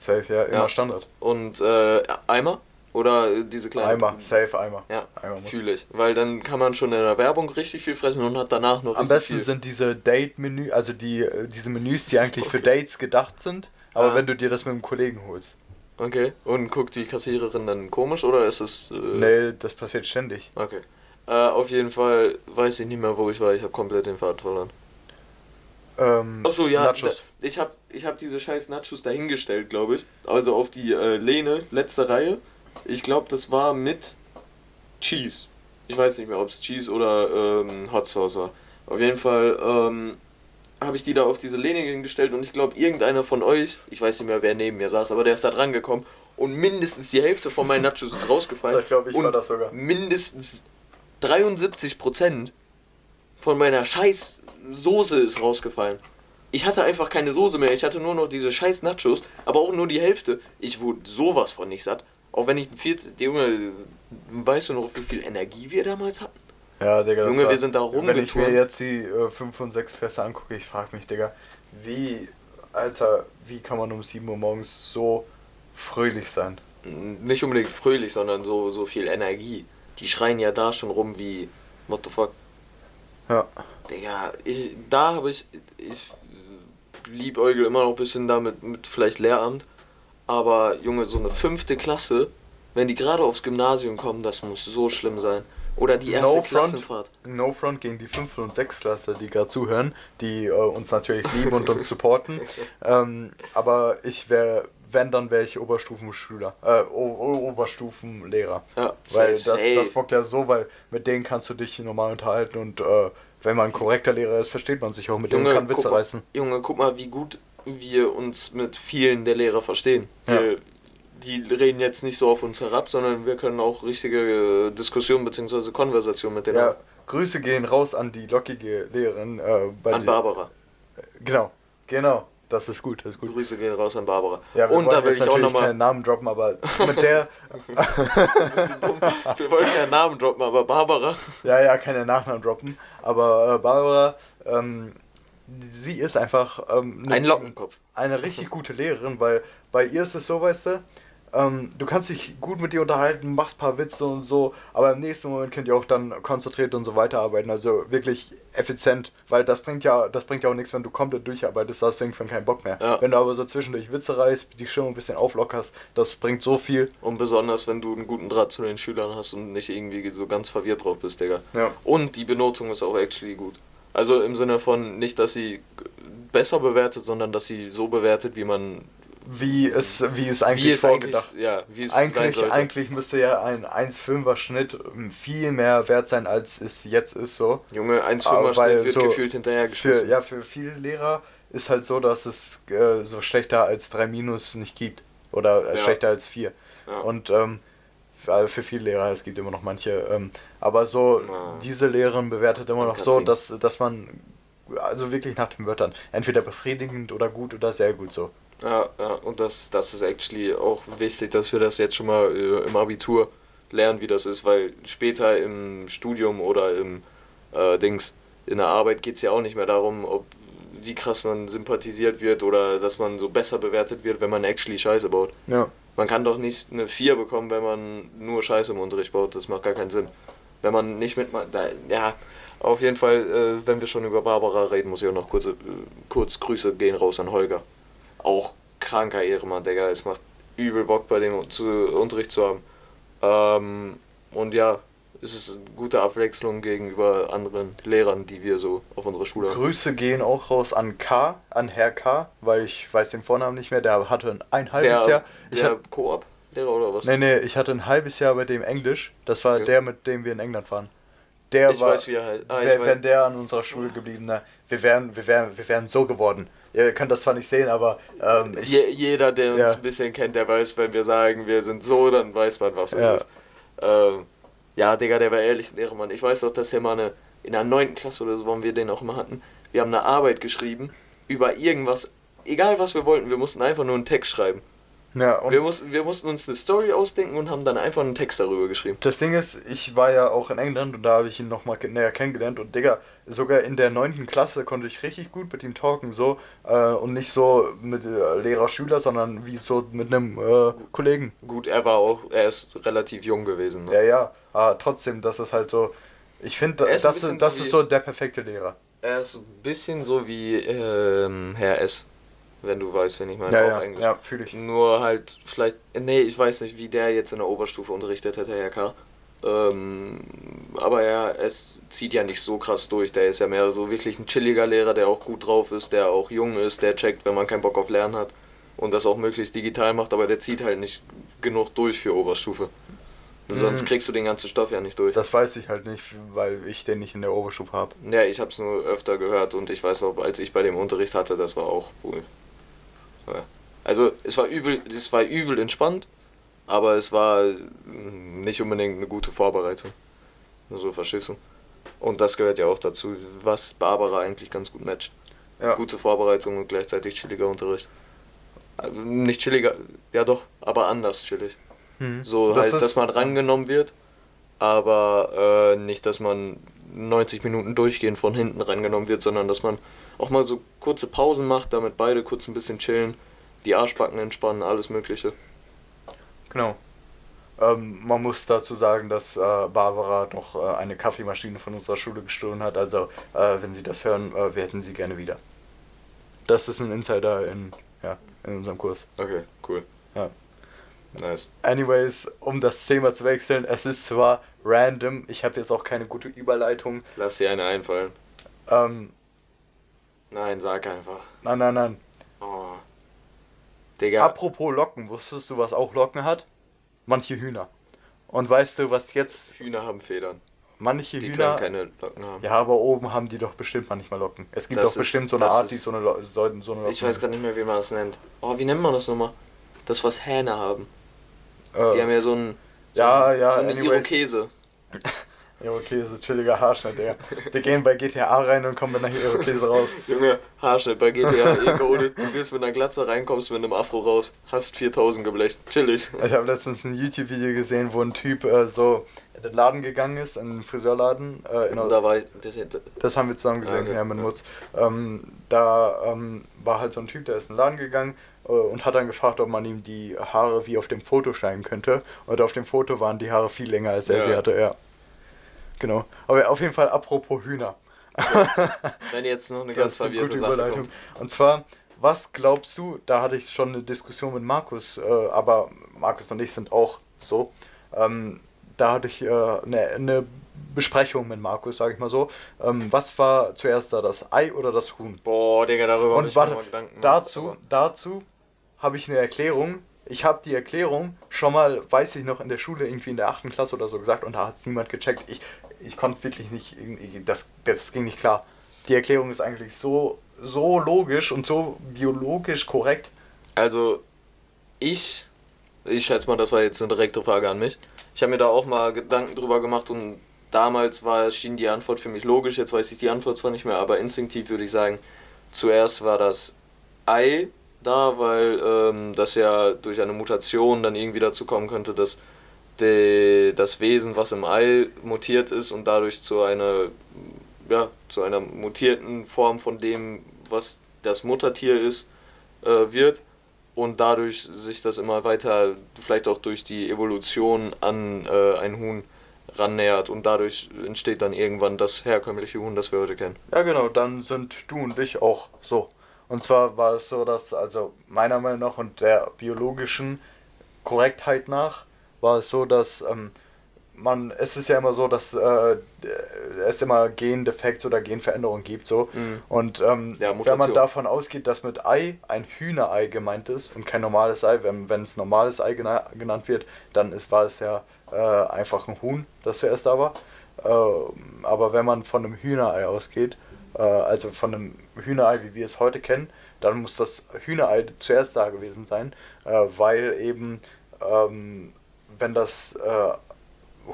Safe, ja, immer Ja. Standard. Und äh, Eimer? Oder diese kleinen. Eimer, safe Eimer. Ja, Eimer muss. fühle ich. Weil dann kann man schon in der Werbung richtig viel fressen und hat danach noch Am besten viel. sind diese Date-Menü, also die, äh, diese Menüs, die eigentlich für Dates gedacht sind, aber Ah. wenn du dir das mit einem Kollegen holst. Okay. Und guckt die Kassiererin dann komisch oder ist es. Äh, Nee, das passiert ständig. Okay. Äh, auf jeden Fall weiß ich nicht mehr, wo ich war. Ich habe komplett den Faden verloren. Ähm, Achso, ja. Nachos. da- Ich habe ich hab diese scheiß Nachos dahingestellt, glaube ich. Also auf die äh, Lehne, letzte Reihe. Ich glaube, das war mit Cheese. Ich weiß nicht mehr, ob es Cheese oder ähm, Hot Sauce war. Auf jeden Fall ähm, habe ich die da auf diese Lehne hingestellt und ich glaube, irgendeiner von euch, ich weiß nicht mehr, wer neben mir saß, aber der ist da dran gekommen und mindestens die Hälfte von meinen Nachos ist rausgefallen. Ich glaube, ich und war das sogar. mindestens 73% von meiner scheiß Soße ist rausgefallen. Ich hatte einfach keine Soße mehr, ich hatte nur noch diese scheiß Nachos, aber auch nur die Hälfte. Ich wurde sowas von nicht satt. Auch wenn ich ein Viertel, Junge, weißt du noch, wie viel Energie wir damals hatten? Ja, Digga, das Junge, war, wir sind da Wenn ich mir rumgeturnt. jetzt die äh, 5 und 6 Fässer angucke, ich frage mich, Digga, wie, Alter, wie kann man um 7 Uhr morgens so fröhlich sein? Nicht unbedingt fröhlich, sondern so, so viel Energie. Die schreien ja da schon rum wie, what the fuck. Ja. Digga, ich, da habe ich, ich liebäugel immer noch ein bisschen damit mit vielleicht Lehramt, aber Junge, so eine fünfte Klasse, wenn die gerade aufs Gymnasium kommen, das muss so schlimm sein. Oder die erste No front. Klassenfahrt. No Front gegen die 5. und 6. Klasse, die gerade zuhören, die äh, uns natürlich lieben und uns supporten. ähm, aber ich wäre, wenn, dann wäre ich Oberstufenschüler, äh, Oberstufenlehrer. Ja, Weil das, das bockt ja so, weil mit denen kannst du dich normal unterhalten und äh, wenn man ein korrekter Lehrer ist, versteht man sich auch mit denen und kann Witze mal, reißen. Junge, guck mal, wie gut wir uns mit vielen der Lehrer verstehen. Ja. Wir, die reden jetzt nicht so auf uns herab, sondern wir können auch richtige äh, Diskussionen bzw. Konversationen mit denen Ja, haben. Grüße gehen raus an die lockige Lehrerin. Äh, bei An die- Barbara. Genau, genau. Das ist gut, das ist gut. Grüße gehen raus an Barbara. Ja, wir Und wollen da will jetzt ich auch nochmal. keinen Namen droppen, aber mit der, Wir wollen keinen Namen droppen, aber Barbara. ja, ja, keine Nachnamen droppen, aber äh, Barbara, ähm, sie ist einfach ähm, Ein Lockenkopf. eine richtig gute Lehrerin, weil bei ihr ist es so, weißt du, ähm, du kannst dich gut mit ihr unterhalten, machst paar Witze und so, aber im nächsten Moment könnt ihr auch dann konzentriert und so weiterarbeiten, also wirklich effizient, weil das bringt ja, das bringt ja auch nichts, wenn du komplett durcharbeitest, da hast du irgendwann keinen Bock mehr. Ja. Wenn du aber so zwischendurch Witze reißt, die Stimmung ein bisschen auflockerst, das bringt so viel. Und besonders, wenn du einen guten Draht zu den Schülern hast und nicht irgendwie so ganz verwirrt drauf bist, Digga. Ja. Und die Benotung ist auch actually gut. Also im Sinne von nicht, dass sie besser bewertet, sondern dass sie so bewertet, wie man. Wie es, wie es eigentlich wie es vorgedacht eigentlich, ja, wie es sein Eigentlich, sollte. eigentlich müsste ja ein 1,5er Schnitt viel mehr wert sein, als es jetzt ist so. Junge, 1,5er Aber weil Schnitt wird so gefühlt Für, hinterhergeschmissen. ja, für viele Lehrer ist halt so, dass es äh, so schlechter als 3 Minus nicht gibt. Oder äh, Ja. schlechter als 4. Ja. Und ähm, für, für viele Lehrer, es gibt immer noch manche, ähm, aber so, Ja. diese Lehrerin bewertet immer noch so, dass, dass man, also wirklich nach den Wörtern, entweder befriedigend oder gut oder sehr gut so. Ja, ja, und das, das ist actually auch wichtig, dass wir das jetzt schon mal äh, im Abitur lernen, wie das ist, weil später im Studium oder im äh, Dings, in der Arbeit geht es ja auch nicht mehr darum, ob wie krass man sympathisiert wird oder dass man so besser bewertet wird, wenn man actually Scheiße baut. Ja. Man kann doch nicht eine 4 bekommen, wenn man nur Scheiße im Unterricht baut, das macht gar keinen Sinn. Wenn man nicht mit, da, ja, auf jeden Fall, äh, wenn wir schon über Barbara reden, muss ich auch noch kurz, äh, kurz Grüße gehen raus an Holger. Auch kranker Ehrenmann, Digga. Es macht übel Bock, bei dem zu, Unterricht zu haben. Ähm, und ja, es ist eine gute Abwechslung gegenüber anderen Lehrern, die wir so auf unserer Schule haben. Grüße gehen auch raus an K, an Herr K, weil ich weiß den Vornamen nicht mehr, der hatte ein, ein halbes Der, Jahr. Ich der hab, Koop-Lehrer oder was? nee, nee, ich hatte ein halbes Jahr bei dem Englisch. Das war Okay. der, mit dem wir in England waren. der Ich war, weiß, wie er heißt. Ah, wenn der an unserer Schule geblieben, ne, wir wären, wir wären, wir wären so geworden. Ihr könnt das zwar nicht sehen, aber ähm, ich, Je, jeder, der uns Ja. ein bisschen kennt, der weiß, wenn wir sagen, wir sind so, dann weiß man, was es Ja. ist. Ähm, ja, Digga, der war ehrlich ein Ehrenmann. Ich weiß doch, dass er mal eine, in der 9. Klasse oder so, wo wir den auch immer hatten, wir haben eine Arbeit geschrieben über irgendwas, egal was wir wollten, wir mussten einfach nur einen Text schreiben. Ja, Wir mussten, wir mussten uns eine Story ausdenken und haben dann einfach einen Text darüber geschrieben. Das Ding ist, ich war ja auch in England und da habe ich ihn nochmal näher kennengelernt und Digga, sogar in der 9. Klasse konnte ich richtig gut mit ihm talken, so äh, und nicht so mit äh, Lehrer-Schüler, sondern wie so mit einem äh, Kollegen. Gut, er war auch, er ist relativ jung gewesen. Ne? Ja, ja, aber trotzdem, das ist halt so, ich finde, das, ist, das so ist so der perfekte Lehrer. Er ist ein bisschen so wie ähm, Herr S. Wenn du weißt, wenn ich meine, Ja, auch ja, Englisch. ja, fühle ich. Nur halt vielleicht, nee, ich weiß nicht, wie der jetzt in der Oberstufe unterrichtet hätte, Herr K. Ähm, aber ja, es zieht ja nicht so krass durch. Der ist ja mehr so wirklich ein chilliger Lehrer, der auch gut drauf ist, der auch jung ist, der checkt, wenn man keinen Bock auf Lernen hat und das auch möglichst digital macht, aber der zieht halt nicht genug durch für Oberstufe. Sonst Mhm. kriegst du den ganzen Stoff ja nicht durch. Das weiß ich halt nicht, weil ich den nicht in der Oberstufe habe. Ja, ich hab's nur öfter gehört und ich weiß noch, als ich bei dem Unterricht hatte, das war auch cool. Also es war übel, es war übel entspannt, aber es war mm, nicht unbedingt eine gute Vorbereitung. Nur so verstehst du. Und das gehört ja auch dazu, was Barbara eigentlich ganz gut matcht. Ja. Gute Vorbereitung und gleichzeitig chilliger Unterricht. Also nicht chilliger, ja doch, aber anders chillig. Mhm. So Das halt, dass man rangenommen wird, aber äh, nicht, dass man 90 Minuten durchgehend von hinten rangenommen wird, sondern dass man auch mal so kurze Pausen macht, damit beide kurz ein bisschen chillen, die Arschbacken entspannen, alles Mögliche. Genau. Ähm, man muss dazu sagen, dass äh, Barbara noch äh, eine Kaffeemaschine von unserer Schule gestohlen hat. Also, äh, wenn Sie das hören, äh, wir hätten sie gerne wieder. Das ist ein Insider in, ja, in unserem Kurs. Okay, cool. Ja. Nice. Anyways, um das Thema zu wechseln, es ist zwar random, ich habe jetzt auch keine gute Überleitung. Lass dir eine einfallen. Ähm, Nein, sag einfach. nein, nein, nein. Oh. Digga. Apropos Locken, wusstest du, was auch Locken hat? Manche Hühner. Und weißt du, was jetzt Hühner haben Federn. manche Die Hühner. können keine Locken haben. Ja, aber oben haben die doch bestimmt manchmal Locken. Es gibt Das doch bestimmt ist- so eine Art, die so eine, Lo so, eine Locken Ich weiß gerade nicht mehr, wie man das nennt. Oh, wie nennt man das nochmal? Das, was Hähne haben. äh, Die haben ja so ein. So Ja, ein, ja, So eine anyways. Irokese. Ja, okay, so chilliger Haarschnitt, Digga. Die gehen bei GTA rein und kommen dann nachher ihre Käse raus. Junge, Haarschnitt bei GTA. Ego, ohne, du gehst mit einer Glatze rein, kommst mit einem Afro raus, hast 4000 geblecht. Chillig. Ich habe letztens ein YouTube-Video gesehen, wo ein Typ äh, so in den Laden gegangen ist, in den Friseurladen. Äh, in da war ich. Das, Das haben wir zusammen gesehen, Okay. ja, mit Mutz. Ähm, da ähm, war halt so ein Typ, der ist in den Laden gegangen äh, und hat dann gefragt, ob man ihm die Haare wie auf dem Foto schneiden könnte. Und auf dem Foto waren die Haare viel länger, als er Ja. sie hatte, ja. Genau. Aber auf jeden Fall apropos Hühner. wenn jetzt noch eine ganz verwirrte Sache Überleitung. kommt. Und zwar, was glaubst du, da hatte ich schon eine Diskussion mit Markus, äh, aber Markus und ich sind auch so. Ähm, da hatte ich äh, eine, eine Besprechung mit Markus, sage ich mal so. Ähm, was war zuerst da, das Ei oder das Huhn? Boah, Digga, darüber Und ich warte, mal Gedanken dazu, dazu habe ich eine Erklärung. Ich habe die Erklärung schon mal, weiß ich noch, in der Schule irgendwie in der 8. Klasse oder so gesagt und da hat es niemand gecheckt. Ich, ich konnte wirklich nicht, das, das ging nicht klar. Die Erklärung ist eigentlich so, so logisch und so biologisch korrekt. Also, ich, ich schätze mal, das war jetzt eine direkte Frage an mich. Ich habe mir da auch mal Gedanken drüber gemacht und damals war, schien die Antwort für mich logisch. Jetzt weiß ich die Antwort zwar nicht mehr, aber instinktiv würde ich sagen, zuerst war das Ei da, weil ähm, das ja durch eine Mutation dann irgendwie dazu kommen könnte, dass de, das Wesen, was im Ei mutiert ist und dadurch zu einer, ja, zu einer mutierten Form von dem, was das Muttertier ist, äh, wird und dadurch sich das immer weiter, vielleicht auch durch die Evolution an äh, ein Huhn rannähert und dadurch entsteht dann irgendwann das herkömmliche Huhn, das wir heute kennen. Ja, genau, dann sind du und ich auch so. Und zwar war es so, dass, also meiner Meinung nach und der biologischen Korrektheit nach, war es so, dass ähm, man, es ist ja immer so, dass äh, es immer Gendefekte oder Genveränderungen gibt, so. Mhm. Und ähm, Ja, wenn man davon ausgeht, dass mit Ei ein Hühnerei gemeint ist und kein normales Ei, wenn, wenn es normales Ei gena genannt wird, dann ist, war es ja äh, einfach ein Huhn, das zuerst da war. äh, aber wenn man von einem Hühnerei ausgeht, äh, also von einem Hühnerei, wie wir es heute kennen, dann muss das Hühnerei zuerst da gewesen sein, äh, weil eben, ähm, wenn das äh,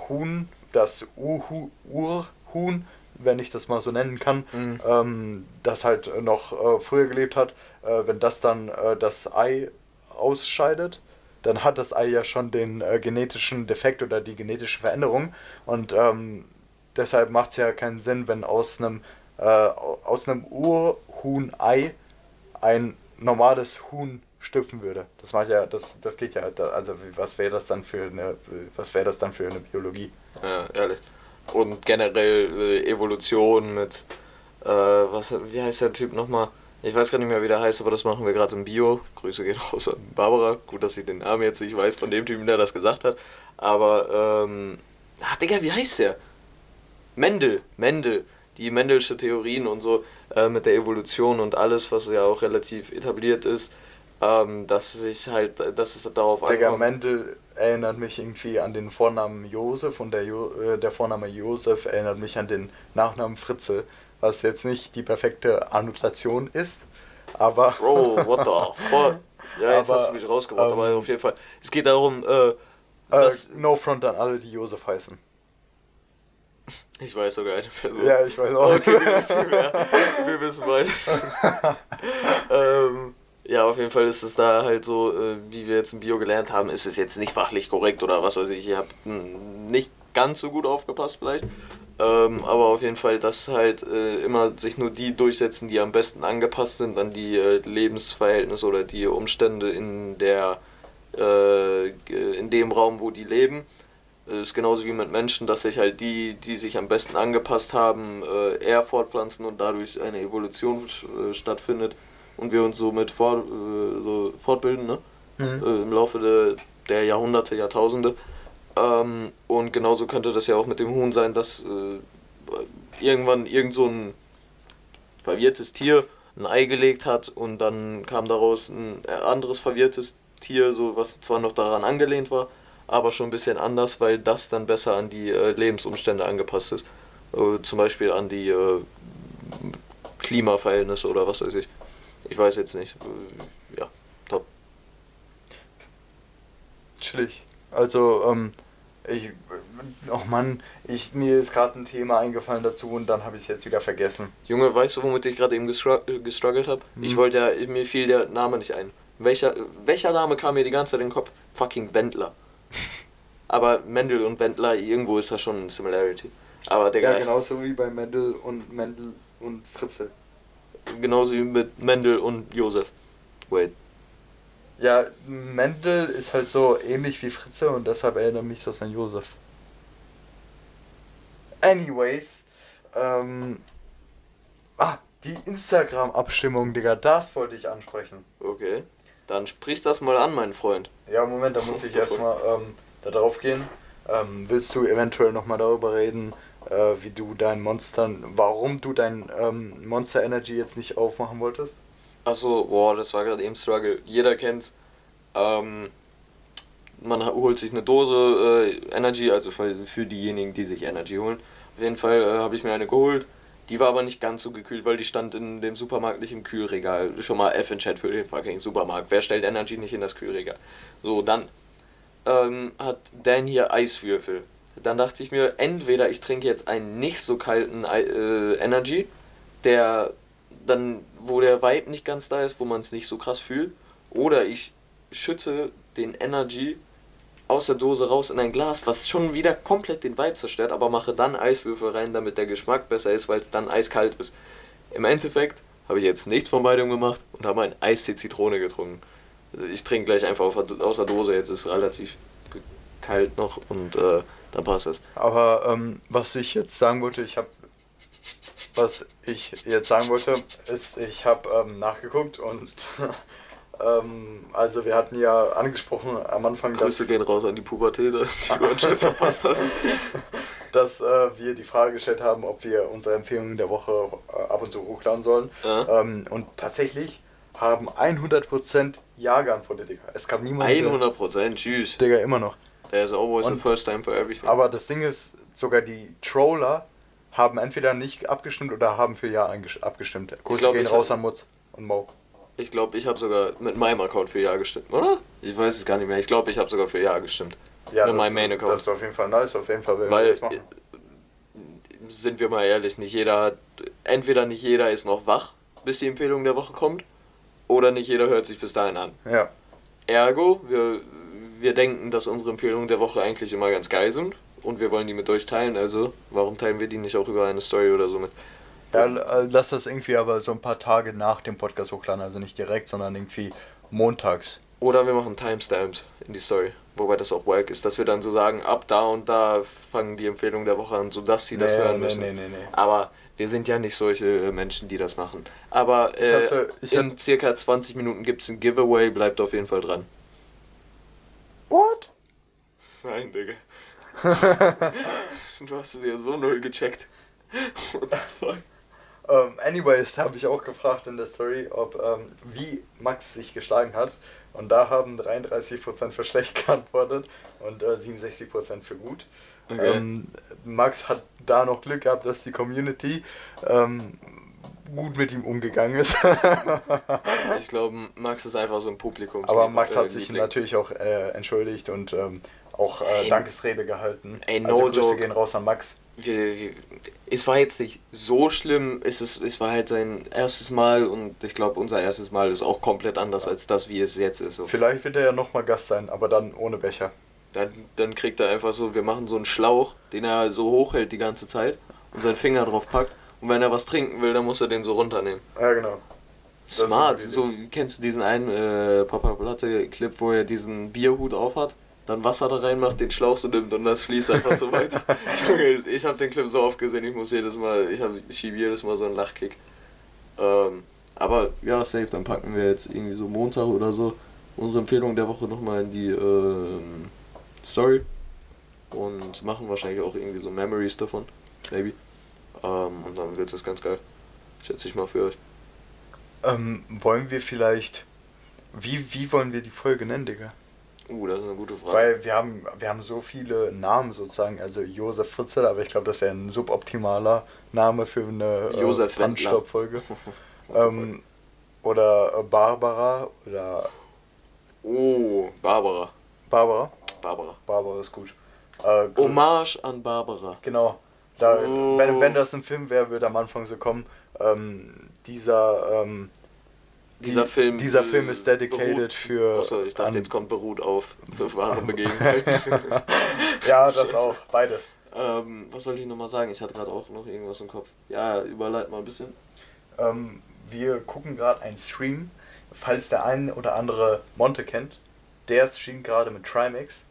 Huhn, das Urhu- Urhuhn, wenn ich das mal so nennen kann, Mhm. ähm, das halt noch äh, früher gelebt hat, äh, wenn das dann äh, das Ei ausscheidet, dann hat das Ei ja schon den äh, genetischen Defekt oder die genetische Veränderung und ähm, deshalb macht es ja keinen Sinn, wenn aus einem äh, aus einem Urhuhn-Ei ein normales Huhn schlüpfen würde. Das macht ja, das, das geht ja, also was wäre das dann für eine, was wäre das dann für eine Biologie? Ja, ehrlich. Und generell äh, Evolution mit, äh, was, wie heißt der Typ nochmal? Ich weiß gar nicht mehr, wie der heißt, aber das machen wir gerade im Bio. Grüße gehen raus an Barbara. Gut, dass ich den Namen jetzt nicht weiß von dem Typen, der das gesagt hat. Aber, ähm, ach Digga, wie heißt der? Mendel, Mendel. Die Mendelsche Theorien und so äh, mit der Evolution und alles, was ja auch relativ etabliert ist, ähm, dass sich halt, dass es darauf Digga, ankommt. Mendel erinnert mich irgendwie an den Vornamen Josef und der, jo äh, der Vorname Josef erinnert mich an den Nachnamen Fritze, was jetzt nicht die perfekte Annotation ist, aber Bro, what the fuck? Ja, jetzt Aber, hast du mich rausgebracht, aber ähm, auf jeden Fall. Es geht darum, äh, äh, dass. no front an alle, die Josef heißen. ich weiß sogar eine Person. Ja, ich weiß auch. Okay, wir wissen wer. Wir wissen beide. ähm, ja, auf jeden Fall ist es da halt so, äh, wie wir jetzt im Bio gelernt haben, ist es jetzt nicht fachlich korrekt oder was weiß ich. Ihr habt hm, nicht ganz so gut aufgepasst vielleicht. Ähm, aber auf jeden Fall, dass halt äh, immer sich nur die durchsetzen, die am besten angepasst sind an die äh, Lebensverhältnisse oder die Umstände in der äh, in dem Raum, wo die leben. Äh, Ist genauso wie mit Menschen, dass sich halt die, die sich am besten angepasst haben, äh, eher fortpflanzen und dadurch eine Evolution stattfindet und wir uns somit fort, äh, so fortbilden, ne? Mhm. äh, im Laufe de, der Jahrhunderte, Jahrtausende. Ähm, und genauso könnte das ja auch mit dem Huhn sein, dass äh, irgendwann irgend so ein verwirrtes Tier ein Ei gelegt hat und dann kam daraus ein anderes verwirrtes Tier, so was zwar noch daran angelehnt war, aber schon ein bisschen anders, weil das dann besser an die äh, Lebensumstände angepasst ist. Äh, zum Beispiel an die Klimaverhältnisse oder was weiß ich. Ich weiß jetzt nicht. Äh, ja, top. Chillig. Also, ähm, ich, oh Mann, ich, mir ist gerade ein Thema eingefallen dazu und dann habe ich es jetzt wieder vergessen. Junge, weißt du, womit ich gerade eben gestru gestruggelt habe? Ich Hm. wollte ja, mir fiel der Name nicht ein. Welcher, welcher Name kam mir die ganze Zeit in den Kopf? Fucking Wendler. Aber Mendel und Wendler, irgendwo ist da schon ein Similarity. Aber Digga, Ja, genauso wie bei Mendel und Mendel und Fritze. Genauso wie mit Mendel und Josef. Wait. Ja, Mendel ist halt so ähnlich wie Fritze und deshalb erinnert mich das an Josef. Anyways, ähm. Ah, die Instagram-Abstimmung, Digga, das wollte ich ansprechen. Okay. Dann sprich das mal an, mein Freund. Ja, Moment, da muss ich erstmal ähm, da drauf gehen. Ähm, willst du eventuell nochmal darüber reden, äh, wie du dein Monster, warum du dein ähm, Monster Energy jetzt nicht aufmachen wolltest? Achso, boah, das war gerade eben Struggle. Jeder kennt's. Ähm, man holt sich eine Dose äh, Energy, also für, für diejenigen, die sich Energy holen. Auf jeden Fall äh, habe ich mir eine geholt. Die war aber nicht ganz so gekühlt, weil die stand in dem Supermarkt nicht im Kühlregal. Schon mal F in Chat für den fucking Supermarkt. Wer stellt Energy nicht in das Kühlregal? So, dann ähm, hat Dan hier Eiswürfel. Dann dachte ich mir, entweder ich trinke jetzt einen nicht so kalten äh, Energy, der dann, wo der Vibe nicht ganz da ist, wo man es nicht so krass fühlt, oder ich schütte den Energy aus der Dose raus in ein Glas, was schon wieder komplett den Vibe zerstört, aber mache dann Eiswürfel rein, damit der Geschmack besser ist, weil es dann eiskalt ist. Im Endeffekt habe ich jetzt nichts von beidem gemacht und habe ein Eistee Zitrone getrunken. Also Ich trinke gleich einfach aus der Dose, jetzt ist relativ kalt noch und äh, dann passt es. Aber ähm, was ich jetzt sagen wollte, ich habe, was ich jetzt sagen wollte, ist, ich habe ähm, nachgeguckt und ähm, also wir hatten ja angesprochen am Anfang, Grüße dass, gehen raus an die Pubertät, die du anscheinend verpasst hast. dass äh, wir die Frage gestellt haben, ob wir unsere Empfehlungen der Woche äh, ab und zu hochladen sollen. Ja. Ähm, und tatsächlich haben 100% Ja geantwortet, Digga. Es gab niemanden, der- 100 Prozent, tschüss. Digga, immer noch. There's always a Und- first time for everything. Aber das Ding ist, sogar die Troller haben entweder nicht abgestimmt oder haben für Ja abgestimmt. Grüße glaub, gehen ich- raus an Mutz und Mo. Ich glaube, ich habe sogar mit meinem Account für Ja gestimmt, oder? Ich weiß es gar nicht mehr. Ich glaube, ich habe sogar für Ja gestimmt. Ja, mit das, meinem Main das Account. ist auf jeden Fall nice, auf jeden Fall wir Weil, das machen. äh, sind wir mal ehrlich, nicht jeder hat, entweder nicht jeder ist noch wach, bis die Empfehlung der Woche kommt, oder nicht jeder hört sich bis dahin an. Ja, Ergo, wir, wir denken, dass unsere Empfehlungen der Woche eigentlich immer ganz geil sind und wir wollen die mit euch teilen, also warum teilen wir die nicht auch über eine Story oder so mit? ja äh, lass das irgendwie aber so ein paar Tage nach dem Podcast hochladen, also nicht direkt, sondern irgendwie montags. Oder wir machen Timestamps in die Story, wobei das auch wack ist, dass wir dann so sagen, ab da und da fangen die Empfehlungen der Woche an, sodass sie das Nee, hören nee, müssen. nee, nee, nee. Aber wir sind ja nicht solche äh, Menschen, die das machen. Aber Ich äh, hatte- ich in circa 20 Minuten gibt es ein Giveaway, bleibt auf jeden Fall dran. What? Nein, Digga. du hast es ja so null gecheckt. What the fuck? Ähm, anyways, habe ich auch gefragt in der Story, ob ähm, wie Max sich geschlagen hat. Und da haben 33% für schlecht geantwortet und äh, 67% für gut. Okay. Ähm, Max hat da noch Glück gehabt, dass die Community ähm, gut mit ihm umgegangen ist. Ich glaube, Max ist einfach so ein Publikum. Aber Max hat sich natürlich auch äh, entschuldigt und ähm, auch äh, Ey, Dankesrede gehalten. ey, no also Grüße gehen raus an Max. wir, wir, es war jetzt nicht so schlimm, es, ist, es war halt sein erstes Mal und ich glaube, unser erstes Mal ist auch komplett anders als das, wie es jetzt ist. So. Vielleicht wird er ja nochmal Gast sein, aber dann ohne Becher. Dann, dann kriegt er einfach so, wir machen so einen Schlauch, den er so hochhält die ganze Zeit und seinen Finger drauf packt und wenn er was trinken will, dann muss er den so runternehmen. Ja, genau. Smart, so kennst du diesen einen äh, Papa Platte Clip, wo er diesen Bierhut aufhat, dann Wasser da reinmacht, den Schlauch so nimmt und das fließt einfach so weiter. Junge, ich habe den Clip so oft gesehen, ich muss jedes Mal, ich, hab, ich schiebe jedes Mal so einen Lachkick. Ähm, aber ja, safe, dann packen wir jetzt irgendwie so Montag oder so unsere Empfehlung der Woche nochmal in die ähm, Story und machen wahrscheinlich auch irgendwie so Memories davon, maybe. Ähm, und dann wird es ganz geil. Schätze ich mal für euch. Ähm, wollen wir vielleicht. Wie, wie wollen wir die Folge nennen, Digga? Uh, das ist eine gute Frage. Weil wir haben, wir haben so viele Namen sozusagen, also Josef Fritzl, aber ich glaube, das wäre ein suboptimaler Name für eine äh, Josef Wendler. Punch-Stop-Folge. ähm, oder äh, Barbara oder Oh, Barbara. Barbara. Barbara. Barbara ist gut. Äh, gut. Hommage an Barbara. Genau. Da, Oh. wenn, wenn das ein Film wäre, würde am Anfang so kommen, ähm, dieser, ähm, Dieser die- Film. dieser äh, Film ist dedicated beruht- für. Achso, ich dachte, an- jetzt kommt beruht auf wahre Begebenheiten. ja, das auch, beides. ähm, was sollte ich nochmal sagen? Ich hatte gerade auch noch irgendwas im Kopf. Ja, überleit mal ein bisschen. Ähm, wir gucken gerade einen Stream, falls der ein oder andere Monte kennt. Der streamt gerade mit Trimax.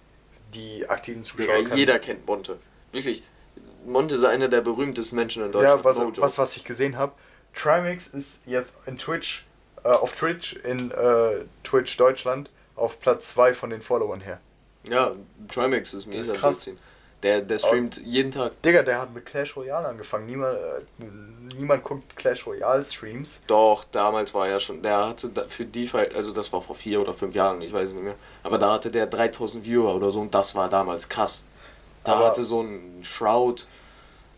Die aktiven Zuschauer kennen- jeder kennt Monte. Wirklich. Monte ist einer der berühmtesten Menschen in Ja, Deutschland. was, No joke. was, was ich gesehen habe. Trimax ist jetzt in Twitch, äh, auf Twitch, in äh, Twitch Deutschland, auf Platz 2 von den Followern her. Ja, Trimax ist am krass. Der, der streamt jeden Tag. Digga, der hat mit Clash Royale angefangen. Niemand, äh, niemand guckt Clash Royale Streams. Doch, damals war er schon, der hatte für DeFi, also das war vor vier oder fünf Jahren, ich weiß es nicht mehr, aber da hatte der 3000 Viewer oder so und das war damals krass. Da Aber- hatte so ein Shroud,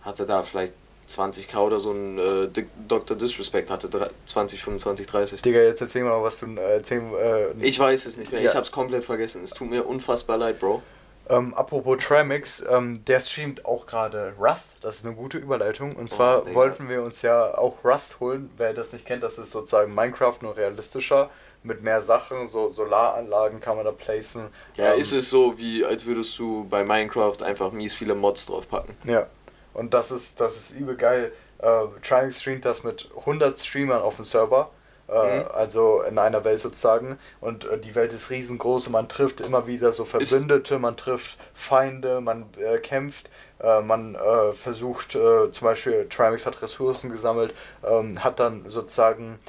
hatte da vielleicht 20k oder so ein äh, Dr. Disrespect hatte drei- 20, 25, 30. Digga, jetzt erzähl mal, was du äh. Äh, Ich weiß es nicht mehr, Ja. ich hab's komplett vergessen. Es tut mir unfassbar leid, Bro. Ähm, apropos Trimax, ähm, der streamt auch gerade Rust. Das ist eine gute Überleitung. Und zwar Digga. wollten wir uns ja auch Rust holen. Wer das nicht kennt, das ist sozusagen Minecraft nur realistischer. Mit mehr Sachen, so Solaranlagen kann man da placen. Ja, Ähm, ist es so, wie als würdest du bei Minecraft einfach mies viele Mods draufpacken. Ja. Und das ist, das ist übel geil. Äh, Trimax streamt das mit 100 Streamern auf dem Server. Äh, Mhm. Also in einer Welt sozusagen. Und äh, die Welt ist riesengroß und man trifft immer wieder so Verbündete, man trifft Feinde, man äh, kämpft, man versucht, zum Beispiel Trimax hat Ressourcen gesammelt, ähm, hat dann sozusagen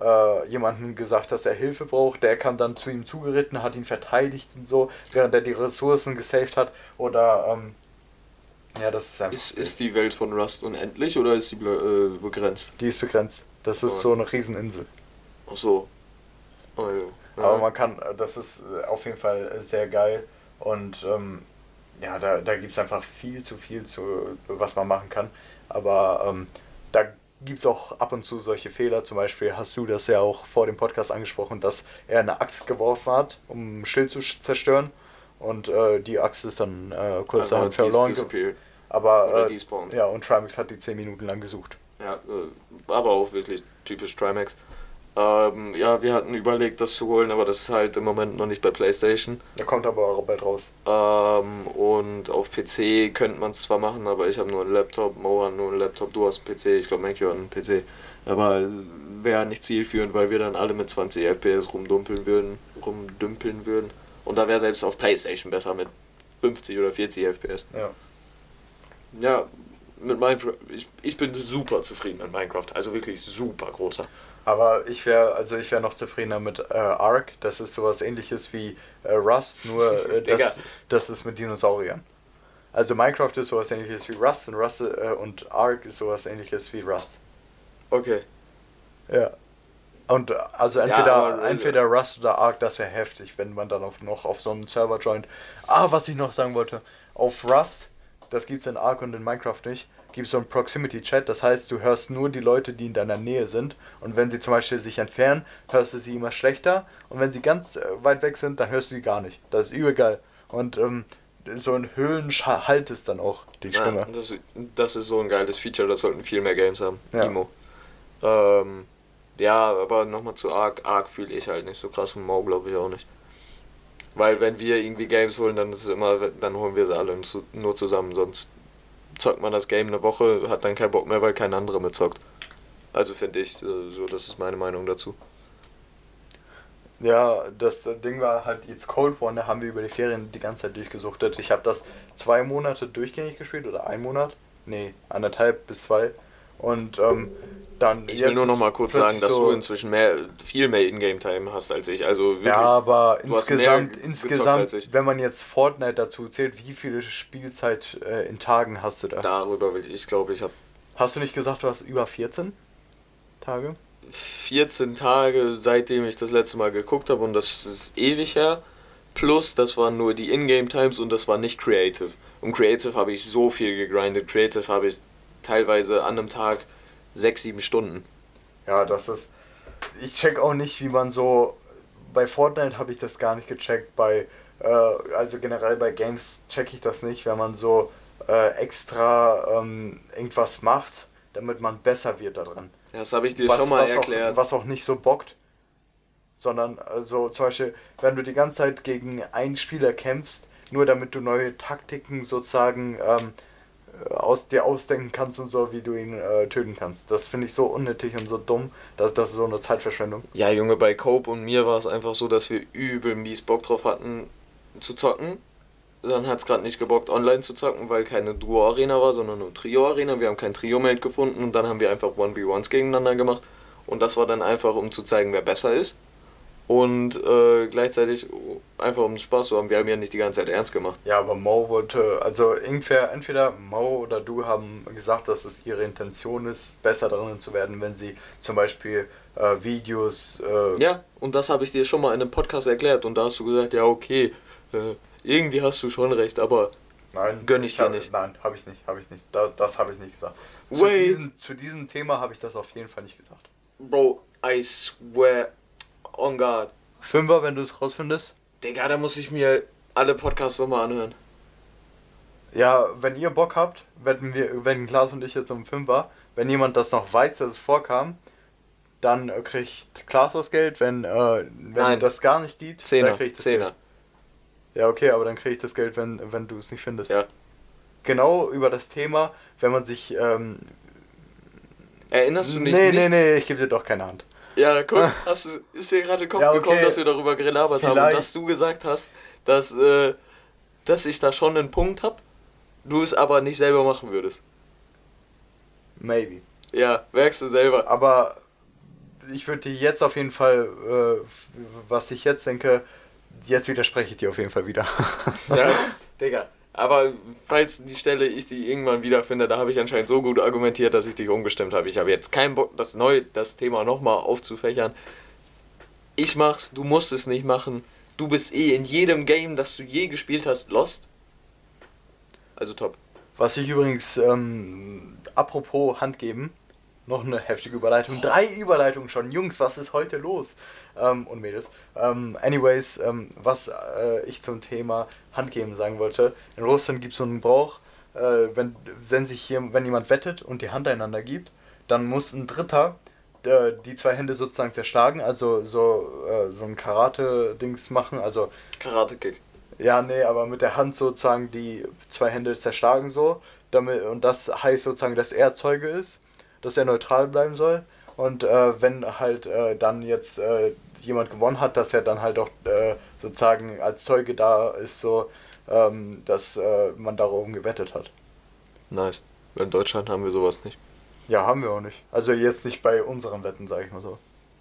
äh, jemanden gesagt, dass er Hilfe braucht, der kam dann zu ihm zugeritten, hat ihn verteidigt und so, während er die Ressourcen gesaved hat. Oder ähm, ja, das ist einfach. Ist, ist die Welt von Rust unendlich oder ist sie äh, begrenzt? Die ist begrenzt. Das ist Oh. so eine Rieseninsel. Ach so. Oh, ja. Aber man kann, das ist äh, auf jeden Fall äh, sehr geil. Und ähm, ja, da, da gibt es einfach viel zu viel, zu, was man machen kann. Aber ähm, da gibt es auch ab und zu solche Fehler. Zum Beispiel hast du das ja auch vor dem Podcast angesprochen, dass er eine Axt geworfen hat, um ein Schild zu zerstören. Und äh, die Axt ist dann äh, kurz Einfach dahin verloren. Aber äh, ja, und Trimax hat die 10 Minuten lang gesucht. Ja, äh, aber auch wirklich typisch Trimax. Ähm, ja, wir hatten überlegt, das zu holen, aber das ist halt im Moment noch nicht bei PlayStation. Der kommt aber auch bald raus. Ähm, und auf PC könnte man es zwar machen, aber ich habe nur einen Laptop, Mo hat nur einen Laptop, du hast einen PC, ich glaube Mankio hat einen PC. Aber wäre nicht zielführend, weil wir dann alle mit 20 FPS rumdumpeln würden, rumdümpeln würden. Und da wäre selbst auf PlayStation besser mit 50 oder 40 FPS. Ja. Ja, mit Minecraft, ich, ich bin super zufrieden mit Minecraft, also wirklich super großer. Aber ich wäre also ich wäre noch zufriedener mit äh, Ark. Das ist sowas ähnliches wie äh, Rust, nur äh, das, das ist mit Dinosauriern. Also Minecraft ist sowas ähnliches wie Rust und Rust äh, und Ark ist sowas ähnliches wie Rust. Okay. Ja. Und also Ja, entweder, aber, äh, entweder Rust oder Ark, das wäre heftig, wenn man dann auch noch auf so einen Server joint. Ah, was ich noch sagen wollte. Auf Rust, das gibt's in Ark und in Minecraft nicht, gibt es so einen Proximity Chat. Das heißt, du hörst nur die Leute, die in deiner Nähe sind. Und wenn sie zum Beispiel sich entfernen, hörst du sie immer schlechter. Und wenn sie ganz äh, weit weg sind, dann hörst du sie gar nicht. Das ist übel geil. Und ähm, so ein Höhlenhalt ist dann auch die Stimme. Ja, das, das ist so ein geiles Feature, das sollten viel mehr Games haben. Ja. Imo. Ähm, ja, aber nochmal zu Ark. Ark fühle ich halt nicht so krass und Mo glaube ich auch nicht. Weil wenn wir irgendwie Games holen, dann ist es immer, dann holen wir sie alle nur zusammen, sonst zockt man das Game eine Woche, hat dann keinen Bock mehr, weil kein anderer mitzockt. Also finde ich, äh, so das ist meine Meinung dazu. Ja, das Ding war halt jetzt Cold War, da haben wir über die Ferien die ganze Zeit durchgesuchtet. Ich habe das zwei Monate durchgängig gespielt oder ein Monat? Nee, anderthalb bis zwei. Und ähm, dann. Ich will nur noch mal kurz sagen, dass so- du inzwischen mehr, viel mehr Ingame-Time hast als ich. Also wirklich. Ja, aber du hast mehr insgesamt, insgesamt als ich. wenn man jetzt Fortnite dazu zählt, wie viele Spielzeit äh, in Tagen hast du da? Darüber will ich, ich glaube, ich habe Hast du nicht gesagt, du hast über 14 Tage? 14 Tage, seitdem ich das letzte Mal geguckt habe und das ist ewig her. Plus, das waren nur die Ingame-Times und das war nicht Creative. Und Creative habe ich so viel gegrindet. Creative habe ich teilweise an einem Tag 6, 7 Stunden. Ja, das ist. Ich check auch nicht, wie man so. Bei Fortnite habe ich das gar nicht gecheckt. Bei. Äh, also generell bei Games check ich das nicht, wenn man so äh, extra ähm, irgendwas macht, damit man besser wird da drin. Das habe ich dir schon mal was erklärt. Auch, was auch nicht so bockt. Sondern, also zum Beispiel, wenn du die ganze Zeit gegen einen Spieler kämpfst, nur damit du neue Taktiken sozusagen ähm, äh, aus dir ausdenken kannst und so, wie du ihn äh, töten kannst. Das finde ich so unnötig und so dumm, dass das so eine Zeitverschwendung. Ja, Junge, bei Cope und mir war es einfach so, dass wir übel mies Bock drauf hatten zu zocken. Dann hat es gerade nicht gebockt, online zu zocken, weil keine Duo-Arena war, sondern nur Trio-Arena. Wir haben kein Trio-Mate gefunden und dann haben wir einfach 1v1s gegeneinander gemacht. Und das war dann einfach, um zu zeigen, wer besser ist. Und äh, gleichzeitig einfach um Spaß zu haben. Wir haben ja nicht die ganze Zeit ernst gemacht. Ja, aber Mo wollte, also irgendwer, entweder Mo oder du haben gesagt, dass es ihre Intention ist, besser darin zu werden, wenn sie zum Beispiel äh, Videos. Äh, Ja, und das habe ich dir schon mal in einem Podcast erklärt. Und da hast du gesagt, ja, okay, äh, irgendwie hast du schon recht, aber Nein, Gönn ich dir hab, nicht. Nein, habe ich nicht, habe ich nicht. Da, das habe ich nicht gesagt. Zu Wait. diesem, zu diesem Thema habe ich das auf jeden Fall nicht gesagt. Bro, I swear on God. Fünfer, wenn du es rausfindest. Digga, da muss ich mir alle Podcasts nochmal anhören. Ja, wenn ihr Bock habt, wetten wir, wenn Klaas und ich jetzt um Fünfer, wenn jemand das noch weiß, dass es vorkam, dann kriegt Klaas das Geld. Wenn, äh, wenn Nein. das gar nicht geht, dann Zehner, krieg ich das Zehner. Geld. Ja, okay, aber dann kriege ich das Geld, wenn, wenn du es nicht findest. Ja. Genau über das Thema, wenn man sich. Ähm, Erinnerst du dich nee, nicht? nee, nee, ich gebe dir doch keine Hand. Ja, guck, hast du, ist dir gerade in den Kopf Ja, okay. gekommen, dass wir darüber gelabert haben und dass du gesagt hast, dass, äh, dass ich da schon einen Punkt hab, du es aber nicht selber machen würdest. Maybe. Ja, merkst du selber. Aber ich würde dir jetzt auf jeden Fall, äh, was ich jetzt denke, jetzt widerspreche ich dir auf jeden Fall wieder. Ja, Digga. Aber falls die Stelle ich die irgendwann wiederfinde, da habe ich anscheinend so gut argumentiert, dass ich dich umgestimmt habe. Ich habe jetzt keinen Bock, das neu, das Thema nochmal aufzufächern. Ich mach's, du musst es nicht machen. Du bist eh in jedem Game, das du je gespielt hast, lost. Also top. Was ich übrigens, ähm, apropos Hand geben, noch eine heftige Überleitung. Drei Überleitungen schon. Jungs, was ist heute los? Ähm, und Mädels. Ähm, anyways, ähm, was äh, ich zum Thema Handgeben sagen wollte. In Russland gibt es so einen Brauch, äh, wenn, wenn sich hier, wenn jemand wettet und die Hand einander gibt, dann muss ein Dritter äh, die zwei Hände sozusagen zerschlagen, also so, äh, so ein Karate-Dings machen, also. Karate-Kick. Ja, nee, aber mit der Hand sozusagen die zwei Hände zerschlagen so. Damit, und das heißt sozusagen, dass er Zeuge ist dass er neutral bleiben soll. Und äh, wenn halt äh, dann jetzt äh, jemand gewonnen hat, dass er dann halt auch äh, sozusagen als Zeuge da ist, so ähm, dass äh, man darum gewettet hat. Nice. In Deutschland haben wir sowas nicht. Ja, haben wir auch nicht. Also jetzt nicht bei unseren Wetten, sage ich mal so.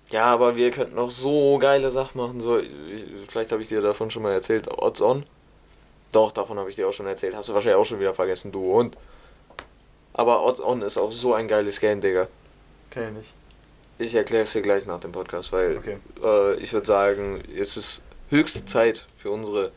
Ja, aber wir könnten auch so geile Sachen machen. So, ich, vielleicht habe ich dir davon schon mal erzählt. Odds on. Doch, davon habe ich dir auch schon erzählt. Hast du wahrscheinlich auch schon wieder vergessen, du und. Aber Odds On ist auch so ein geiles Game, Digga. Kenn ich nicht. Ich erkläre es dir gleich nach dem Podcast, weil Okay. äh, ich würde sagen, es ist höchste Zeit für unsere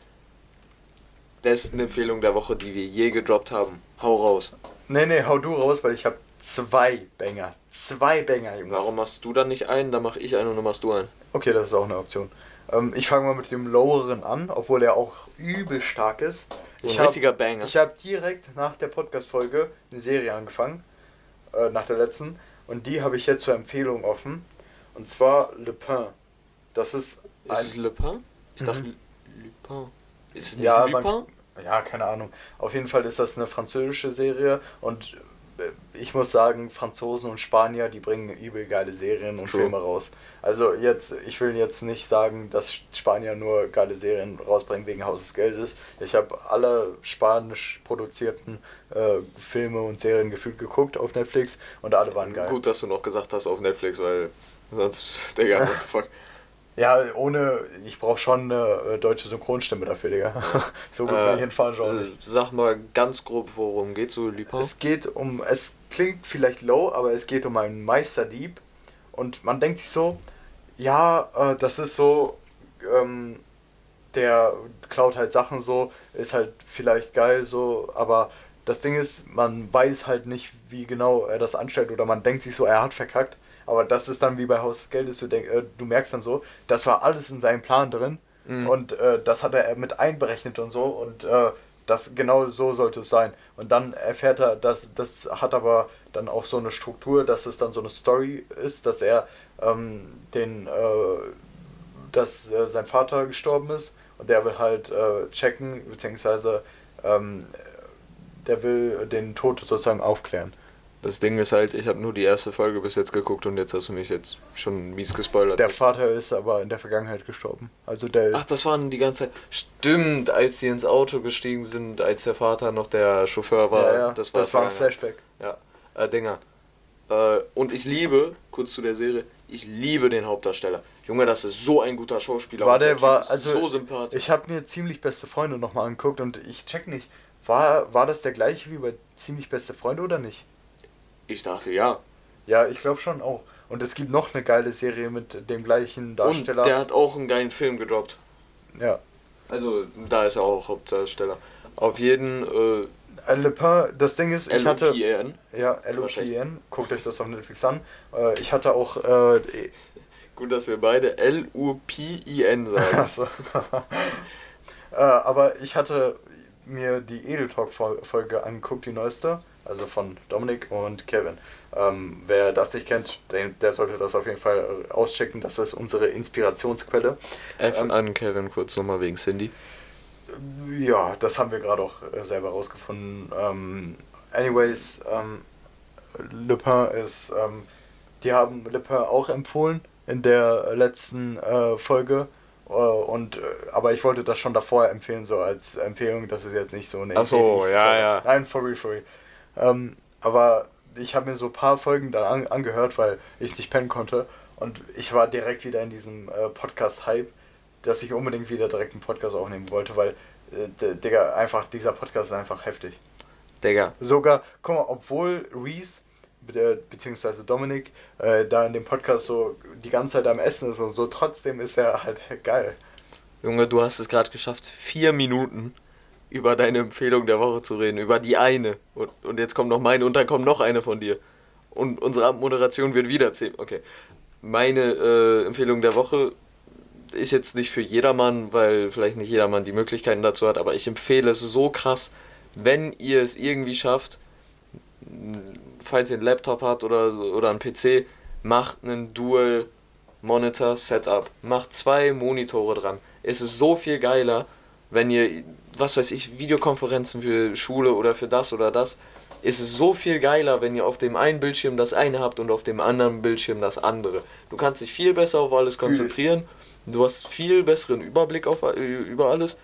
besten Empfehlungen der Woche, die wir je gedroppt haben. Hau raus. Nee, nee, hau du raus, weil ich habe zwei Banger. Zwei Banger, Jungs. Warum machst du dann nicht einen? Dann mache ich einen und dann machst du einen. Okay, das ist auch eine Option. Ähm, ich fange mal mit dem loweren an, obwohl er auch übel stark ist. Ich ein hab- richtiger Banger. Ich habe direkt nach der Podcast-Folge eine Serie angefangen, äh, nach der letzten, und die habe ich jetzt zur Empfehlung offen. Und zwar Le Pen. Das ist Ist es ein, Le Pen? Ich dachte Mhm. Lupin. Ist es nicht Ja, Lupin? man- ja, keine Ahnung. Auf jeden Fall ist das eine französische Serie und ich muss sagen, Franzosen und Spanier, die bringen übel geile Serien und True. Filme raus. Also jetzt, ich will jetzt nicht sagen, dass Spanier nur geile Serien rausbringen wegen Haus des Geldes. Ich habe alle spanisch produzierten äh, Filme und Serien gefühlt geguckt auf Netflix und alle waren geil. Gut, dass du noch gesagt hast auf Netflix, weil sonst, Digga, what the fuck. Ja, ohne, ich brauche schon eine äh, deutsche Synchronstimme dafür, Digga. so gut bin ich in Falsch auch äh, nicht. Sag mal ganz grob, worum geht's so, Lupin? Es geht um, es klingt vielleicht low, aber es geht um einen Meisterdieb. Und man denkt sich so, ja, äh, das ist so, ähm, der klaut halt Sachen so, ist halt vielleicht geil so, aber das Ding ist, man weiß halt nicht, wie genau er das anstellt oder man denkt sich so, er hat verkackt. Aber das ist dann wie bei Haus des Geldes, du, denk, äh, du merkst dann so, das war alles in seinem Plan drin Mhm. und äh, das hat er mit einberechnet und so und äh, das genau so sollte es sein. Und dann erfährt er, dass das hat aber dann auch so eine Struktur, dass es dann so eine Story ist, dass er ähm, den, äh, dass äh, sein Vater gestorben ist und der will halt äh, checken, beziehungsweise ähm, der will den Tod sozusagen aufklären. Das Ding ist halt, ich habe nur die erste Folge bis jetzt geguckt und jetzt hast du mich jetzt schon mies gespoilert. Der Vater ist aber in der Vergangenheit gestorben. Also der Ach, das waren die ganze Zeit. Stimmt, als sie ins Auto gestiegen sind, als der Vater noch der Chauffeur war. ja, ja, das war, das war ein. Flashback. Ja, äh, Dinger. Äh, und ich liebe, kurz zu der Serie, ich liebe den Hauptdarsteller. Junge, das ist so ein guter Schauspieler. War der, Typ war, also, so sympathisch. ich habe mir ziemlich beste Freunde nochmal angeguckt und ich check nicht, war, war das der gleiche wie bei ziemlich beste Freunde oder nicht? Ich dachte, ja. Ja, ich glaube schon auch. Und es gibt noch eine geile Serie mit dem gleichen Und Darsteller. der hat auch einen geilen Film gedroppt. ja. Also, da ist er auch Hauptdarsteller. Auf jeden, äh, Le Pen, das Ding ist, ich hatte. LOPN. Ja, L-O-P-N, guckt euch das auf Netflix an. Äh, ich hatte auch. Äh, Gut, dass wir beide L-U-P-I-N sagen. Achso. äh, aber ich hatte mir die Edel Talk Folge angeguckt, die neueste, also von Dominik und Kevin. Ähm, wer das nicht kennt, der, der sollte das auf jeden Fall auschecken. Das ist unsere Inspirationsquelle. F Ähm, an Kevin kurz nochmal wegen Cindy. Ja, das haben wir gerade auch äh, selber rausgefunden. Ähm, anyways, ähm, Le Pen ist, ähm, die haben Le Pen auch empfohlen in der letzten äh, Folge. Äh, und, äh, aber ich wollte das schon davor empfehlen, so als Empfehlung, das ist jetzt nicht so eine Ach so, ja, ja. Nein, for real, for real. Ähm, aber ich habe mir so ein paar Folgen dann an, angehört, weil ich nicht pennen konnte. Und ich war direkt wieder in diesem äh, Podcast-Hype, dass ich unbedingt wieder direkt einen Podcast aufnehmen wollte, weil, äh, Digga, einfach, dieser Podcast ist einfach heftig. Digga. Sogar, guck mal, obwohl Reese, be- beziehungsweise Dominik, äh, da in dem Podcast so die ganze Zeit am Essen ist und so, trotzdem ist er halt geil. Junge, du hast es gerade geschafft, vier Minuten über deine Empfehlung der Woche zu reden, über die eine. Und, und jetzt kommt noch meine und dann kommt noch eine von dir. Und unsere Abmoderation wird wieder zehn. Okay. Meine äh, Empfehlung der Woche ist jetzt nicht für jedermann, weil vielleicht nicht jedermann die Möglichkeiten dazu hat, aber ich empfehle es so krass, wenn ihr es irgendwie schafft, falls ihr einen Laptop habt oder, oder einen PC, macht einen Dual Monitor Setup. Macht zwei Monitore dran. Es ist so viel geiler, wenn ihr, was weiß ich, Videokonferenzen für Schule oder für das oder das. Es ist so viel geiler, wenn ihr auf dem einen Bildschirm das eine habt und auf dem anderen Bildschirm das andere. Du kannst dich viel besser auf alles konzentrieren. Du hast viel besseren Überblick auf, äh, über alles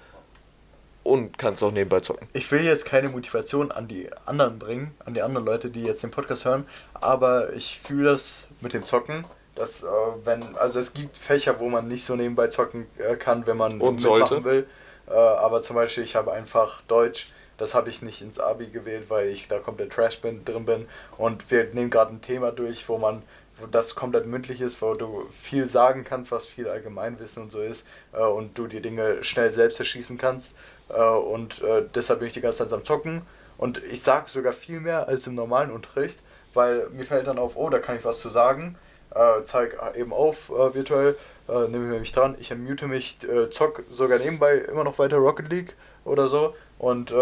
und kannst auch nebenbei zocken. Ich will jetzt keine Motivation an die anderen bringen, an die anderen Leute, die jetzt den Podcast hören, aber ich fühle das mit dem Zocken, dass äh, wenn, also es gibt Fächer, wo man nicht so nebenbei zocken äh, kann, wenn man und sollte. will. Äh, aber zum Beispiel, ich habe einfach Deutsch, das habe ich nicht ins Abi gewählt, weil ich da komplett Trash bin, drin bin. Und wir nehmen gerade ein Thema durch, wo man wo das komplett mündlich ist, wo du viel sagen kannst, was viel Allgemeinwissen und so ist äh, und du die Dinge schnell selbst erschießen kannst. Äh, und äh, deshalb bin ich die ganze Zeit am Zocken. Und ich sage sogar viel mehr als im normalen Unterricht, weil mir fällt dann auf, oh, da kann ich was zu sagen. Äh, zeig eben auf äh, virtuell, äh, nehme mich dran, ich mute mich, äh, zock sogar nebenbei immer noch weiter Rocket League oder so und äh,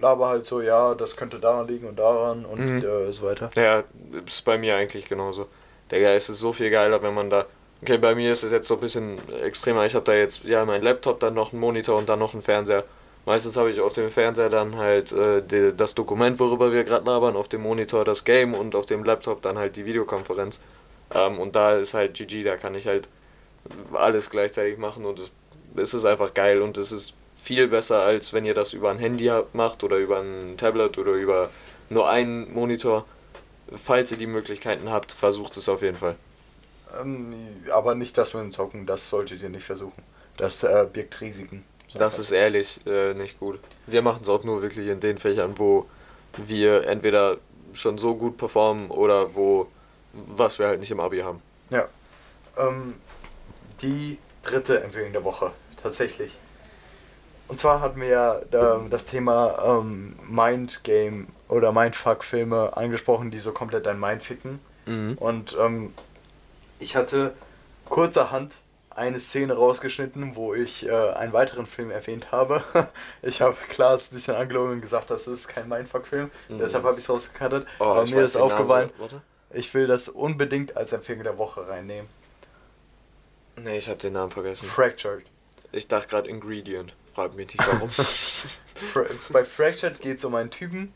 laber halt so, ja, das könnte daran liegen und daran und Mhm. äh, so weiter. Ja, ist bei mir eigentlich genauso. Digga, es ist so viel geiler, wenn man da. Okay, bei mir ist es jetzt so ein bisschen extremer. Ich habe da jetzt ja meinen Laptop, dann noch einen Monitor und dann noch einen Fernseher. Meistens habe ich auf dem Fernseher dann halt äh, die, das Dokument, worüber wir gerade labern, auf dem Monitor das Game und auf dem Laptop dann halt die Videokonferenz. Ähm, und da ist halt GG, da kann ich halt alles gleichzeitig machen und es, es ist einfach geil und es ist viel besser, als wenn ihr das über ein Handy macht oder über ein Tablet oder über nur einen Monitor. Falls ihr die Möglichkeiten habt, versucht es auf jeden Fall. Ähm, aber nicht das mit dem Zocken, das solltet ihr nicht versuchen. Das äh, birgt Risiken. Das ist ehrlich äh, nicht gut. Wir machen es auch nur wirklich in den Fächern, wo wir entweder schon so gut performen oder wo was wir halt nicht im Abi haben. Ja. Ähm, die dritte Empfehlung der Woche, tatsächlich. Und zwar hatten wir ja ähm, das Thema ähm, Mindgame oder Mindfuck-Filme angesprochen, die so komplett dein Mind ficken. Mhm. Und ähm, ich hatte kurzerhand eine Szene rausgeschnitten, wo ich äh, einen weiteren Film erwähnt habe. ich habe Klaas ein bisschen angelogen und gesagt, das ist kein Mindfuck-Film. Mhm. Deshalb habe ich es rausgekattet. Oh, Aber mir ist aufgefallen, ich will das unbedingt als Empfehlung der Woche reinnehmen. Nee, ich habe den Namen vergessen. Fractured. Ich dachte gerade Ingredient. Frag mich nicht warum. Bei Fractured geht es um einen Typen,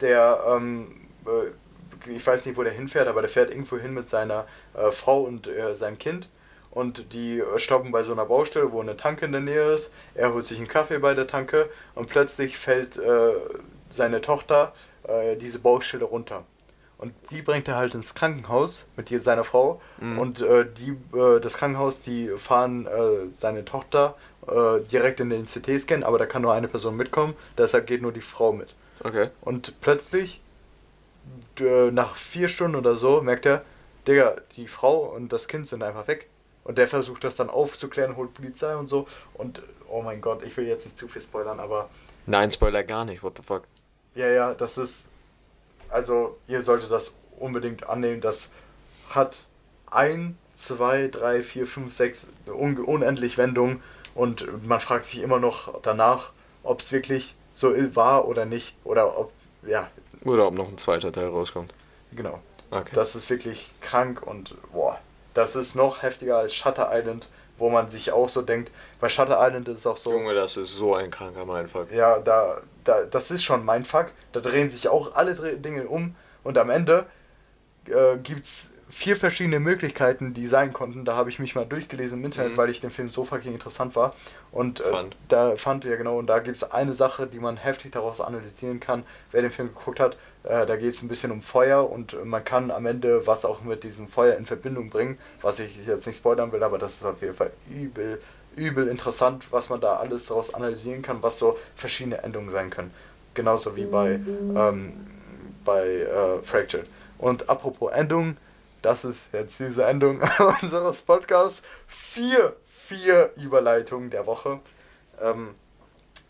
der, ähm, äh, ich weiß nicht, wo der hinfährt, aber der fährt irgendwo hin mit seiner äh, Frau und äh, seinem Kind. Und die äh, stoppen bei so einer Baustelle, wo eine Tanke in der Nähe ist. Er holt sich einen Kaffee bei der Tanke und plötzlich fällt äh, seine Tochter äh, diese Baustelle runter. Und die bringt er halt ins Krankenhaus mit ihr, seiner Frau. Mhm. Und äh, die, äh, das Krankenhaus, die fahren äh, seine Tochter äh, direkt in den CT-Scan, aber da kann nur eine Person mitkommen, deshalb geht nur die Frau mit. Okay. Und plötzlich, d- nach vier Stunden oder so, merkt er, Digga, die Frau und das Kind sind einfach weg. Und der versucht das dann aufzuklären, holt Polizei und so. Und oh mein Gott, ich will jetzt nicht zu viel spoilern, aber Nein, Spoiler gar nicht. What the fuck? ja, ja, das ist. Also, ihr solltet das unbedingt annehmen. Das hat ein, zwei, drei, vier, fünf, sechs un unendlich Wendungen. Und man fragt sich immer noch danach, ob es wirklich so war oder nicht. Oder ob, ja, Oder ob noch ein zweiter Teil rauskommt. genau. Okay. Das ist wirklich krank und boah, das ist noch heftiger als Shutter Island, wo man sich auch so denkt, bei Shutter Island ist es auch so, Junge, das ist so ein kranker Mindfuck. ja, da, da, das ist schon mein Fuck, da drehen sich auch alle Dinge um und am Ende äh, gibt es vier verschiedene Möglichkeiten, die sein konnten. Da habe ich mich mal durchgelesen im Internet, Mhm. weil ich den Film so fucking interessant war. Und äh, Fand. da fand ja genau, und da gibt es eine Sache, die man heftig daraus analysieren kann, wer den Film geguckt hat. Äh, da geht es ein bisschen um Feuer und äh, man kann am Ende was auch mit diesem Feuer in Verbindung bringen, was ich jetzt nicht spoilern will, aber das ist auf jeden Fall übel, übel interessant, was man da alles daraus analysieren kann, was so verschiedene Endungen sein können. Genauso wie bei, ähm, bei äh, Fractured. Und apropos Endungen, das ist jetzt diese Endung unseres Podcasts. Vier, vier Überleitungen der Woche. Ähm,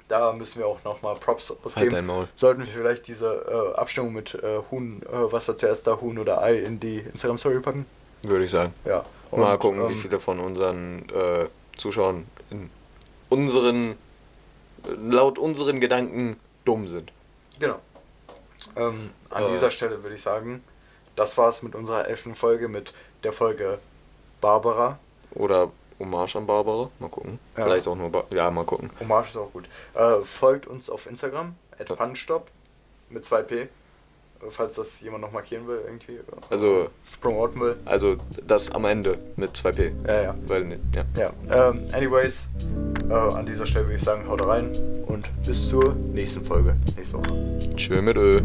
da müssen wir auch nochmal Props Halt ausgeben. Maul. Sollten wir vielleicht diese äh, Abstimmung mit äh, Huhn, äh, was war zuerst da, Huhn oder Ei, in die Instagram-Story packen? Würde ich sagen. Ja. Mal Und, gucken, wie ähm, viele von unseren äh, Zuschauern in unseren, laut unseren Gedanken dumm sind. Genau. Ähm, an Äh. dieser Stelle würde ich sagen, das war's mit unserer elften Folge, mit der Folge Barbara. Oder Hommage an Barbara. Mal gucken. Ja. Vielleicht auch nur. Ba ja, mal gucken. Hommage ist auch gut. Äh, folgt uns auf Instagram, at Ja. punchstop mit 2p, äh, falls das jemand noch markieren will, irgendwie. Also- promoten will. Also das am Ende mit 2P. Ja, ja. Weil, ne, ja. Ja, ähm, anyways, äh, an dieser Stelle würde ich sagen, haut rein und bis zur nächsten Folge, nächste Woche. Tschö mit Ö.